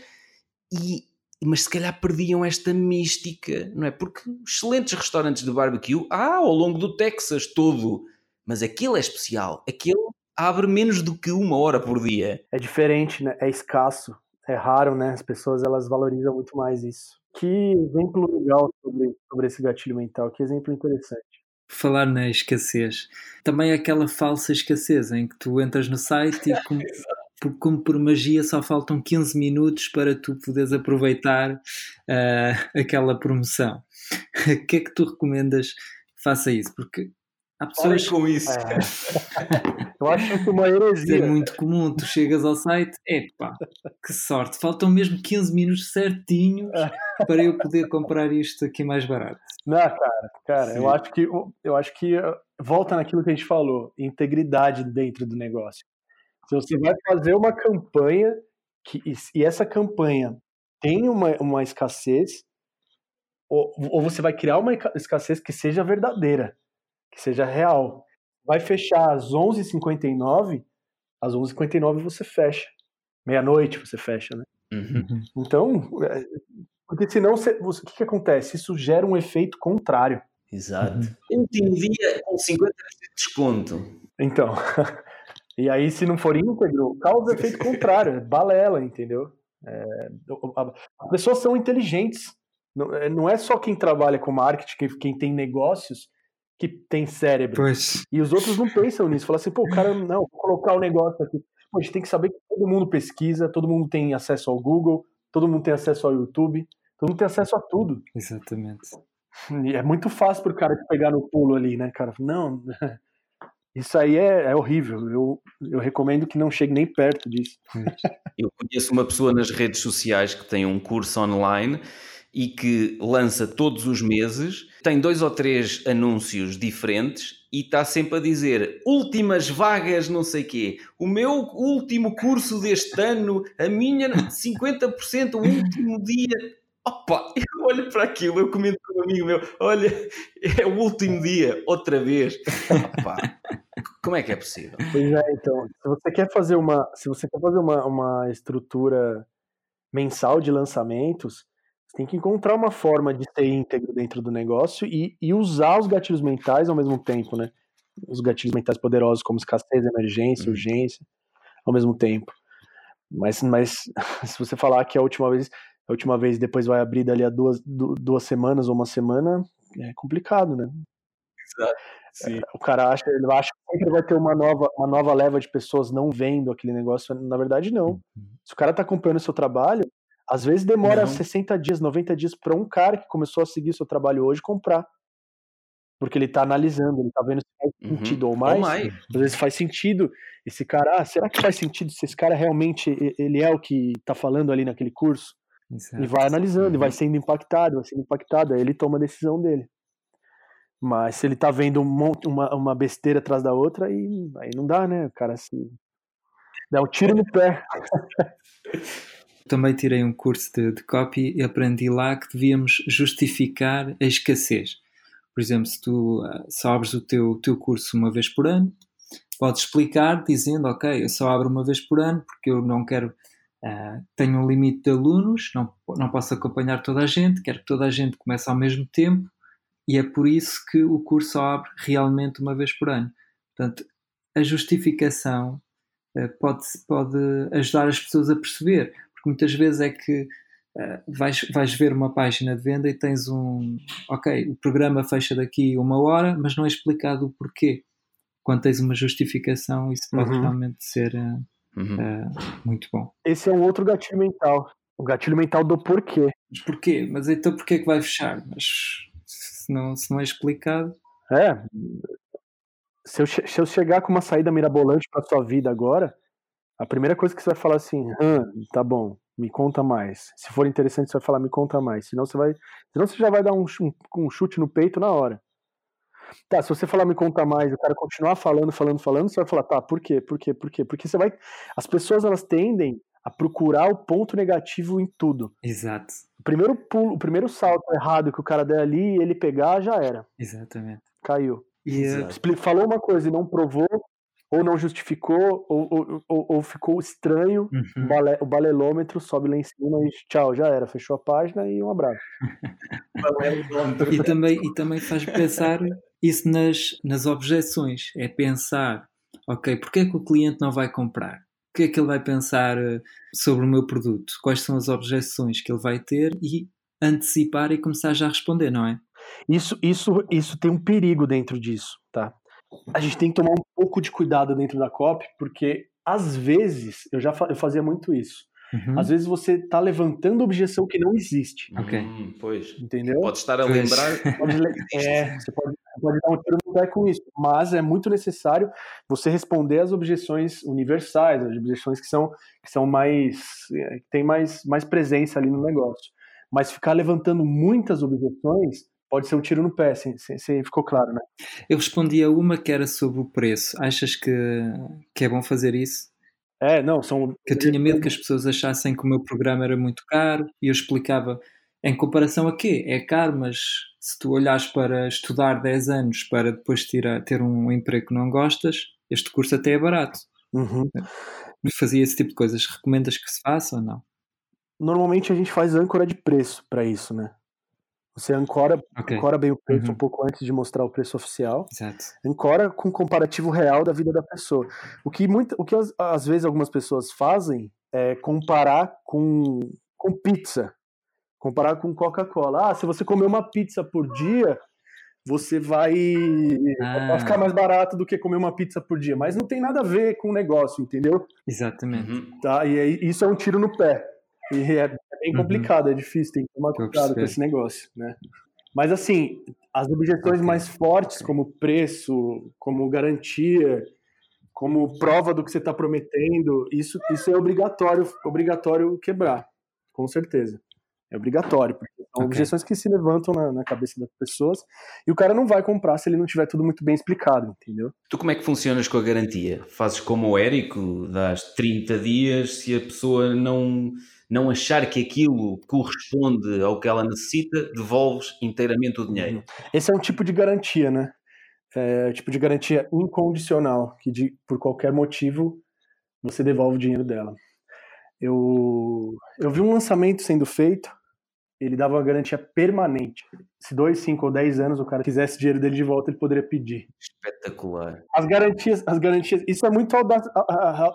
e, mas se calhar perdiam esta mística, não é? Porque excelentes restaurantes de barbecue há ao longo do Texas todo, mas aquele é especial, aquele abre menos do que uma hora por dia. É diferente, né? É escasso, é raro, né? As pessoas elas valorizam muito mais isso. Que exemplo legal sobre, sobre esse gatilho mental, que exemplo interessante falar na escassez, também aquela falsa escassez em que tu entras no site e (laughs) como, por, como por magia só faltam 15 minutos para tu poderes aproveitar uh, (laughs) aquela promoção. (laughs) O que é que tu recomendas faça isso? Porque Há pessoas com isso. É. Eu acho que uma heresia. É muito comum, tu chegas ao site, epá, que sorte, faltam mesmo 15 minutos certinhos para eu poder comprar isto aqui mais barato. Não, cara, cara, eu acho que eu acho que uh, volta naquilo que a gente falou, integridade dentro do negócio. Se você vai fazer uma campanha que, e essa campanha tem uma, uma escassez, ou, ou você vai criar uma escassez que seja verdadeira que seja real. Vai fechar às 11h59, às 11h59 você fecha. Meia-noite você fecha, né? Uhum. Então, é, porque senão você, você, o que, que acontece? Isso gera um efeito contrário. Exato. Uhum. Último dia com 50% de desconto. Então, (laughs) e aí se não for íntegro, causa efeito contrário, é balela, entendeu? É, as pessoas são inteligentes. Não, é, não é só quem trabalha com marketing, quem tem negócios, que tem cérebro. Pois. E os outros não pensam nisso. Falam assim, pô, o cara, não, vou colocar o um negócio aqui. Pô, a gente tem que saber que todo mundo pesquisa, todo mundo tem acesso ao Google, todo mundo tem acesso ao YouTube, todo mundo tem acesso a tudo. Exatamente. E é muito fácil pro cara pegar no pulo ali, né, cara? Não, (laughs) isso aí é, é horrível. Eu, eu recomendo que não chegue nem perto disso. Eu conheço uma pessoa nas redes sociais que tem um curso online e que lança todos os meses, tem dois ou três anúncios diferentes e está sempre a dizer últimas vagas, não sei quê, o meu último curso deste ano, a minha 50%, (laughs) o último dia. Opa, (laughs) eu olho para aquilo, eu comento com um amigo meu, olha, é o último dia, outra vez. Opa, como é que é possível? Pois é, então, se você quer fazer uma, se você quer fazer uma, uma estrutura mensal de lançamentos, você tem que encontrar uma forma de ser íntegro dentro do negócio e, e usar os gatilhos mentais ao mesmo tempo, né? Os gatilhos mentais poderosos como escassez, emergência, uhum. urgência, ao mesmo tempo. Mas, mas (laughs) se você falar que a última vez, a última vez depois vai abrir dali a duas, duas semanas ou uma semana, é complicado, né? Exato. É, o cara acha, ele acha que sempre vai ter uma nova, uma nova leva de pessoas não vendo aquele negócio. Na verdade, não. Uhum. Se o cara está comprando o seu trabalho, às vezes demora não. 60 dias, 90 dias para um cara que começou a seguir seu trabalho hoje comprar. Porque ele está analisando, ele está vendo se faz uhum. sentido ou mais. ou mais. Às vezes faz sentido. Esse cara, ah, será que faz sentido se esse cara realmente ele é o que está falando ali naquele curso? Exato. E vai analisando, uhum. e vai sendo impactado, vai sendo impactado, aí ele toma a decisão dele. Mas se ele tá vendo um monte, uma, uma besteira atrás da outra, aí, aí não dá, né? O cara se dá um tiro no pé. (laughs) também tirei um curso de, de copy e aprendi lá que devíamos justificar a escassez. Por exemplo, se tu uh, só abres o teu, teu curso uma vez por ano, podes explicar dizendo, ok, eu só abro uma vez por ano porque eu não quero, uh, tenho um limite de alunos, não, não posso acompanhar toda a gente, quero que toda a gente comece ao mesmo tempo e é por isso que o curso só abre realmente uma vez por ano. Portanto, a justificação uh, pode, pode ajudar as pessoas a perceber. Muitas vezes é que uh, vais, vais ver uma página de venda e tens um. Ok, o programa fecha daqui uma hora, mas não é explicado o porquê. Quando tens uma justificação, isso pode uhum. realmente ser uh, uhum. muito bom. Esse é um outro gatilho mental. O gatilho mental do porquê. Mas porquê? Mas então porquê que vai fechar? Mas se não, se não é explicado. É. Se eu, se eu chegar com uma saída mirabolante para sua vida agora, a primeira coisa que você vai falar assim, ah, tá bom, me conta mais. Se for interessante, você vai falar, me conta mais. Senão você vai. Senão você já vai dar um, um, chute no peito na hora. Tá, se você falar me conta mais, o cara continuar falando, falando, falando, você vai falar, tá, por quê? Por quê? Por quê? Porque você vai. As pessoas elas tendem a procurar o ponto negativo em tudo. Exato. O primeiro pulo, o primeiro salto errado que o cara der ali, ele pegar, já era. Exatamente. Caiu. E, Falou uma coisa e não provou, ou não justificou, ou, ou, ou, ou ficou estranho, uhum. o, bale, o balelômetro sobe lá em cima e tchau, já era, fechou a página e um abraço. (laughs) e, também, e também faz pensar isso nas, nas objeções, é pensar, ok, porque é que o cliente não vai comprar? O que é que ele vai pensar eh, sobre o meu produto? Quais são as objeções que ele vai ter e antecipar e começar já a responder, não é? Isso, isso, isso tem um perigo dentro disso, tá? A gente tem que tomar um pouco de cuidado dentro da COP, porque às vezes, eu já eu fazia muito isso. Uhum. Às vezes você está levantando objeção que não existe. Ok. Hum, pois. Entendeu? Pode estar a lembrar. Pode, é, você pode, (laughs) pode dar um tiro no pé com isso. Mas é muito necessário você responder às objeções universais, as objeções que são, que são mais. É, que tem mais, mais presença ali no negócio. Mas ficar levantando muitas objeções pode ser um tiro no pé, se, se, se, ficou claro, né? Eu respondi a uma que era sobre o preço. Achas que, que é bom fazer isso? É, não, são. Que eu tinha medo que as pessoas achassem que o meu programa era muito caro e eu explicava em comparação a quê? É caro, mas se tu olhares para estudar 10 anos para depois tirar, ter um emprego que não gostas, este curso até é barato. Uhum. Fazia esse tipo de coisas. Recomendas que se faça ou não? Normalmente a gente faz âncora de preço para isso, né? Você ancora, okay. ancora bem o preço uhum. um pouco antes de mostrar o preço oficial. Exato. Ancora com comparativo real da vida da pessoa. O que, muito, o que às, às vezes algumas pessoas fazem é comparar com, com pizza. Comparar com Coca-Cola. Ah, se você comer uma pizza por dia, você vai, ah. vai ficar mais barato do que comer uma pizza por dia. Mas não tem nada a ver com o negócio, entendeu? Exatamente. Uhum. Tá? E aí, isso é um tiro no pé. E é, é bem uhum. complicado, uhum. é difícil, tem que tomar cuidado com esse negócio, né? Mas assim, as objeções mais fortes, como preço, como garantia, como prova do que você está prometendo, isso, isso é obrigatório, obrigatório quebrar, com certeza. É obrigatório, porque são okay. objeções que se levantam na, na, cabeça das pessoas e o cara não vai comprar se ele não tiver tudo muito bem explicado, entendeu? Tu como é que funcionas com a garantia? Fazes como o Érico, das 30 dias, se a pessoa não não achar que aquilo corresponde ao que ela necessita, devolves inteiramente o dinheiro. Uhum. Esse é um tipo de garantia, né? É tipo de garantia incondicional, que de, por qualquer motivo você devolve o dinheiro dela. Eu, eu vi um lançamento sendo feito, ele dava uma garantia permanente. Se dois, cinco ou dez anos o cara quisesse dinheiro dele de volta, ele poderia pedir. Espetacular. As garantias, as garantias, isso é muito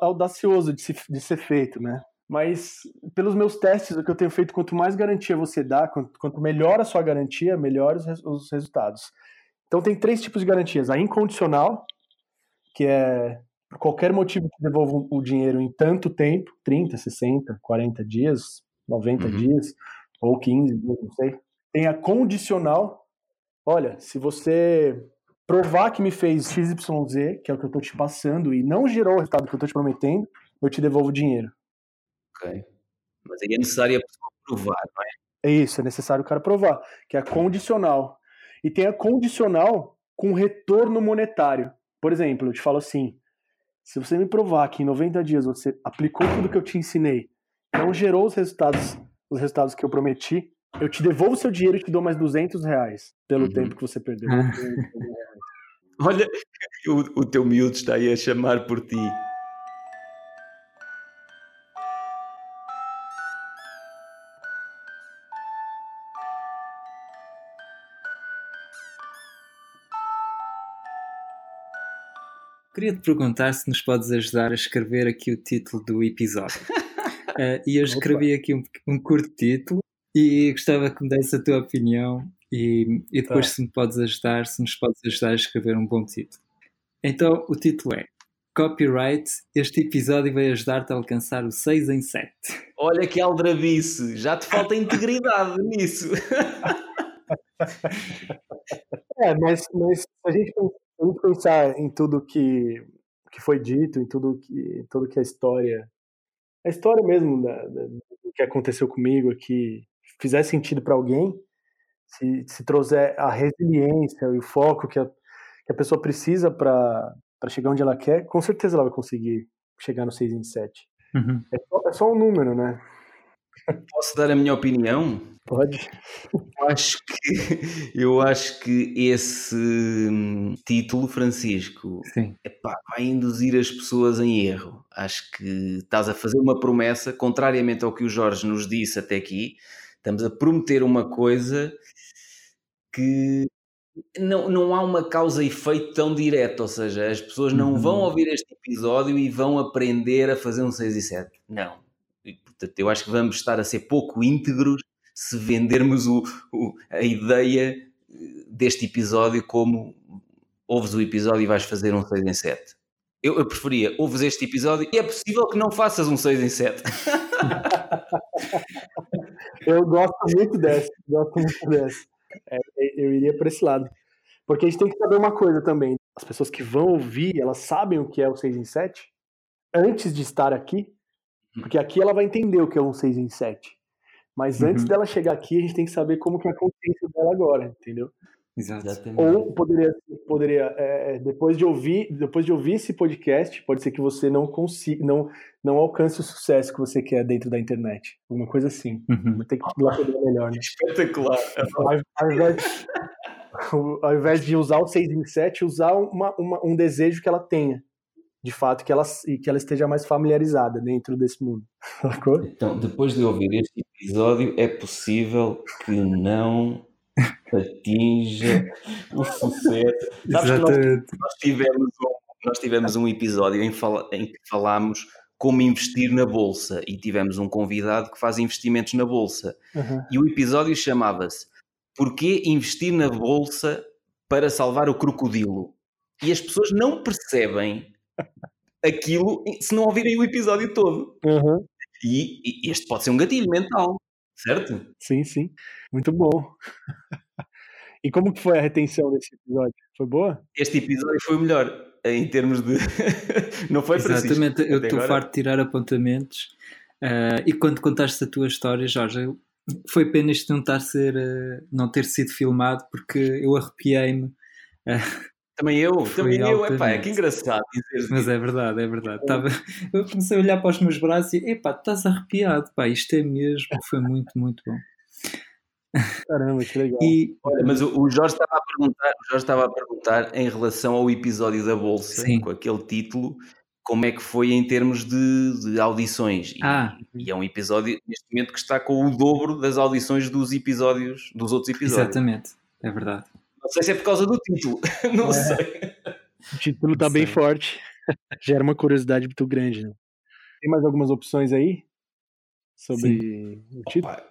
audacioso de, se, de ser feito, né? Mas pelos meus testes, o que eu tenho feito, quanto mais garantia você dá, quanto, quanto melhor a sua garantia, melhores os, os resultados. Então tem três tipos de garantias. A incondicional, que é por qualquer motivo que devolva o dinheiro em tanto tempo, 30, 60, 40 dias, 90 uhum. dias, ou 15 dias, não sei. Tem a condicional. Olha, se você provar que me fez XYZ, que é o que eu estou te passando, e não gerou o resultado que eu estou te prometendo, eu te devolvo o dinheiro. Ok. Mas aí é necessário a pessoa provar, não é? É isso, é necessário o cara provar, que é a condicional. E tem a condicional com retorno monetário. Por exemplo, eu te falo assim: se você me provar que em 90 dias você aplicou tudo que eu te ensinei, não gerou os resultados, os resultados que eu prometi, eu te devolvo o seu dinheiro e te dou mais 200 reais pelo uhum. tempo que você perdeu. (laughs) Olha, o, o teu miúdo está aí a chamar por ti. Queria te perguntar se nos podes ajudar a escrever aqui o título do episódio. (laughs) uh, e eu escrevi aqui um, um, curto título e gostava que me desse a tua opinião e, e depois tá. se me podes ajudar, se nos podes ajudar a escrever um bom título. Então, o título é Copyright, este episódio vai ajudar-te a alcançar o 6 em 7. Olha que aldrabice, já te falta integridade (laughs) nisso. é, mas, mas se a gente a gente pensar em tudo que, que foi dito, em tudo que, tudo que a história, a história mesmo da, da, do que aconteceu comigo aqui, fizer sentido para alguém, se, se trouxer a resiliência e o foco que a, que a pessoa precisa para chegar onde ela quer, com certeza ela vai conseguir chegar no 6 em 7. Uhum. É, só, é só um número, né? Posso dar a minha opinião? Pode. Eu acho que, eu acho que esse hum, título, Francisco, epá, vai induzir as pessoas em erro. Acho que estás a fazer uma promessa, contrariamente ao que o Jorge nos disse até aqui, estamos a prometer uma coisa que não, não há uma causa e efeito tão direta, ou seja, as pessoas não vão uhum. ouvir este episódio e vão aprender a fazer um 6 e 7. Não. E, portanto, eu acho que vamos estar a ser pouco íntegros se vendermos o, o, a ideia deste episódio como ouves o episódio e vais fazer um 6 em 7. Eu, eu preferia, ouves este episódio e é possível que não faças um 6 em 7. (laughs) eu gosto muito dessa, gosto muito dessa. É, eu iria para esse lado. Porque a gente tem que saber uma coisa também. As pessoas que vão ouvir, elas sabem o que é o 6 em 7 antes de estar aqui, porque aqui ela vai entender o que é um 6 em 7. Mas uhum. antes dela chegar aqui, a gente tem que saber como que é a consciência dela agora, entendeu? Exatamente. Ou poderia, poderia é, é, depois de ouvir, depois de ouvir esse podcast, pode ser que você não consiga, não, não alcance o sucesso que você quer dentro da internet, alguma coisa assim. Uhum. Tem que lapidar melhor, né? Espetacular. Ao, ao, invés, ao invés de usar o 6 em 7, usar uma, uma, um desejo que ela tenha de fato que ela, que ela esteja mais familiarizada dentro desse mundo. (laughs) Então, depois de ouvir este episódio, é possível que não atinja o sucesso. Sabes que nós, nós, tivemos um, nós tivemos um episódio em, fala, em que falámos como investir na bolsa e tivemos um convidado que faz investimentos na bolsa. Uhum. E o episódio chamava-se Porquê investir na bolsa para salvar o crocodilo? E as pessoas não percebem aquilo se não ouvirem o episódio todo. Uhum. E, e, este pode ser um gatilho mental, certo? Sim, sim. Muito bom. e como que foi a retenção desse episódio? Foi boa? Este episódio foi o melhor em termos de. (laughs) não foi Exatamente, eu estou farto de tirar apontamentos. Uh, e quando contaste a tua história, Jorge, foi pena isto não, estar ser, uh, não ter sido filmado porque eu arrepiei-me. Uh, também eu, também eu, epá, é que engraçado dizer Mas é verdade, é verdade. Tava, (laughs) eu comecei a olhar para os meus braços e, epá, estás arrepiado, pá, isto é mesmo, foi muito, muito bom. Caramba, que legal. E, Olha, mas o, o, Jorge estava a perguntar, o Jorge estava a perguntar em relação ao episódio da Bolsa, Sim. com aquele título, como é que foi em termos de, de audições. E, ah. e, é um episódio, neste momento, que está com o dobro das audições dos episódios, dos outros episódios. Exatamente, é verdade. Não sei se é por causa do título, (laughs) não é. sei. O título está bem forte. (laughs) Gera uma curiosidade muito grande. Né? Tem mais algumas opções aí? Sobre Sim. o título? Opa,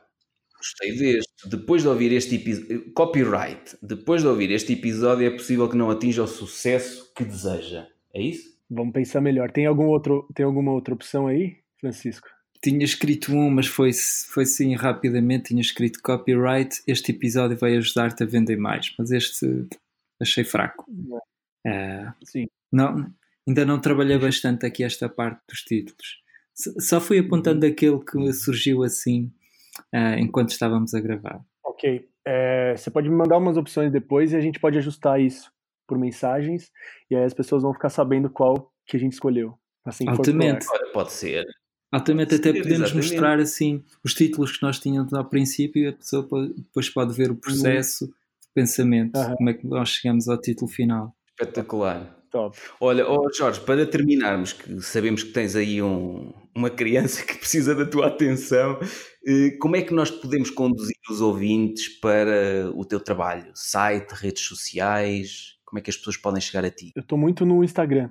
gostei deste. Depois de ouvir este episódio. Copyright. Depois de ouvir este episódio, é possível que não atinja o sucesso que deseja. É isso? Vamos pensar melhor. Tem, algum outro, tem alguma outra opção aí, Francisco? Tinha escrito um, mas foi, foi sim rapidamente. Tinha escrito copyright. Este episódio vai ajudar-te a vender mais, mas este achei fraco. Uh, sim. Não, ainda não trabalhei bastante aqui esta parte dos títulos. Só fui apontando uhum. aquele que surgiu assim uh, enquanto estávamos a gravar. Ok. É, você pode me mandar umas opções depois e a gente pode ajustar isso por mensagens e aí as pessoas vão ficar sabendo qual que a gente escolheu. Assim Altamente. Pode ser. Altamente até podemos exatamente. mostrar assim os títulos que nós tínhamos ao princípio e a pessoa depois pode ver o processo de pensamento, uhum. como é que nós chegamos ao título final. Espetacular. Top. Olha, oh Jorge, para terminarmos, que sabemos que tens aí um, uma criança que (laughs) precisa da tua atenção, eh, como é que nós podemos conduzir os ouvintes para o teu trabalho? Site, redes sociais? Como é que as pessoas podem chegar a ti? Eu estou muito no Instagram.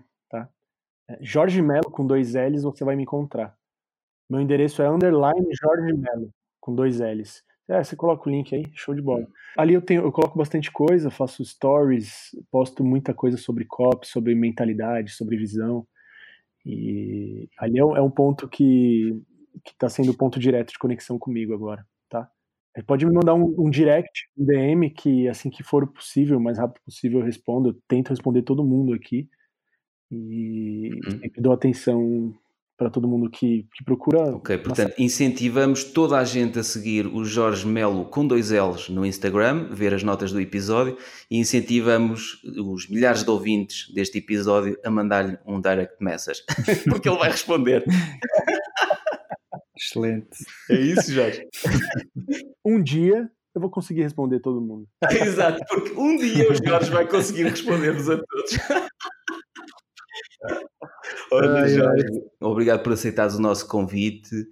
É, Jorge Melo com dois L's você vai me encontrar. Meu endereço é underline Jorge Melo com dois L's. É, você coloca o link aí, show de bola. Ali eu tenho, eu coloco bastante coisa, faço stories, posto muita coisa sobre cop, sobre mentalidade, sobre visão. E ali é, é um ponto que que está sendo o ponto direto de conexão comigo agora, tá? Pode me mandar um, um, direct, um DM, que assim que for possível, o mais rápido possível eu respondo. Eu tento responder todo mundo aqui. E uhum. sempre dou atenção para todo mundo que, que procura. Ok, portanto, nossa... incentivamos toda a gente a seguir o Jorge Melo com dois L's no Instagram, ver as notas do episódio e incentivamos os milhares de ouvintes deste episódio a mandar-lhe um direct message, (laughs) porque ele vai responder. Excelente. É isso, Jorge. (laughs) um dia eu vou conseguir responder todo mundo. (laughs) Exato, porque um dia o Jorge vai conseguir responder-vos a todos. (laughs) Olha, Jorge, obrigado por aceitares o nosso convite.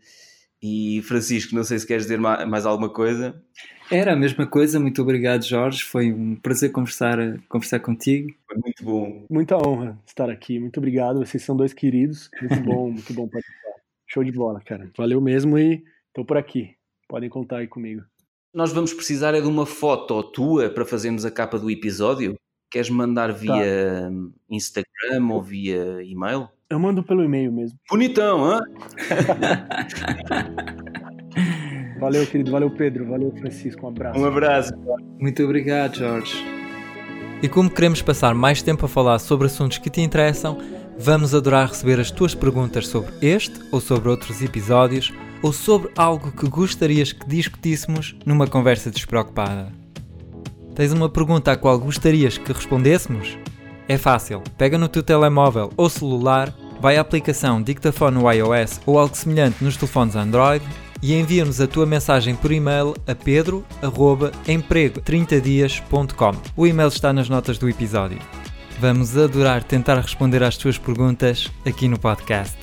E Francisco, não sei se queres dizer mais alguma coisa. Era a mesma coisa, muito obrigado, Jorge. Foi um prazer conversar, conversar contigo. Foi muito bom. Muita honra estar aqui. Muito obrigado. Vocês são dois queridos. Muito bom, (laughs) muito bom participar. Show de bola, cara. Valeu mesmo e estou por aqui. Podem contar aí comigo. Nós vamos precisar é de uma foto tua para fazermos a capa do episódio. Queres mandar via tá. Instagram ou via e-mail? Eu mando pelo e-mail mesmo. Bonitão, hã? (laughs) valeu, querido. Valeu, Pedro. Valeu, Francisco. Um abraço. Um abraço. Muito obrigado, Jorge. E como queremos passar mais tempo a falar sobre assuntos que te interessam, vamos adorar receber as tuas perguntas sobre este ou sobre outros episódios ou sobre algo que gostarias que discutíssemos numa conversa despreocupada. Tens uma pergunta à qual gostarias que respondêssemos? É fácil. Pega no teu telemóvel ou celular, vai à aplicação Dictaphone no iOS ou algo semelhante nos telefones Android e envia-nos a tua mensagem por e-mail a pedro@emprego30dias.com. O e-mail está nas notas do episódio. Vamos adorar tentar responder às tuas perguntas aqui no podcast.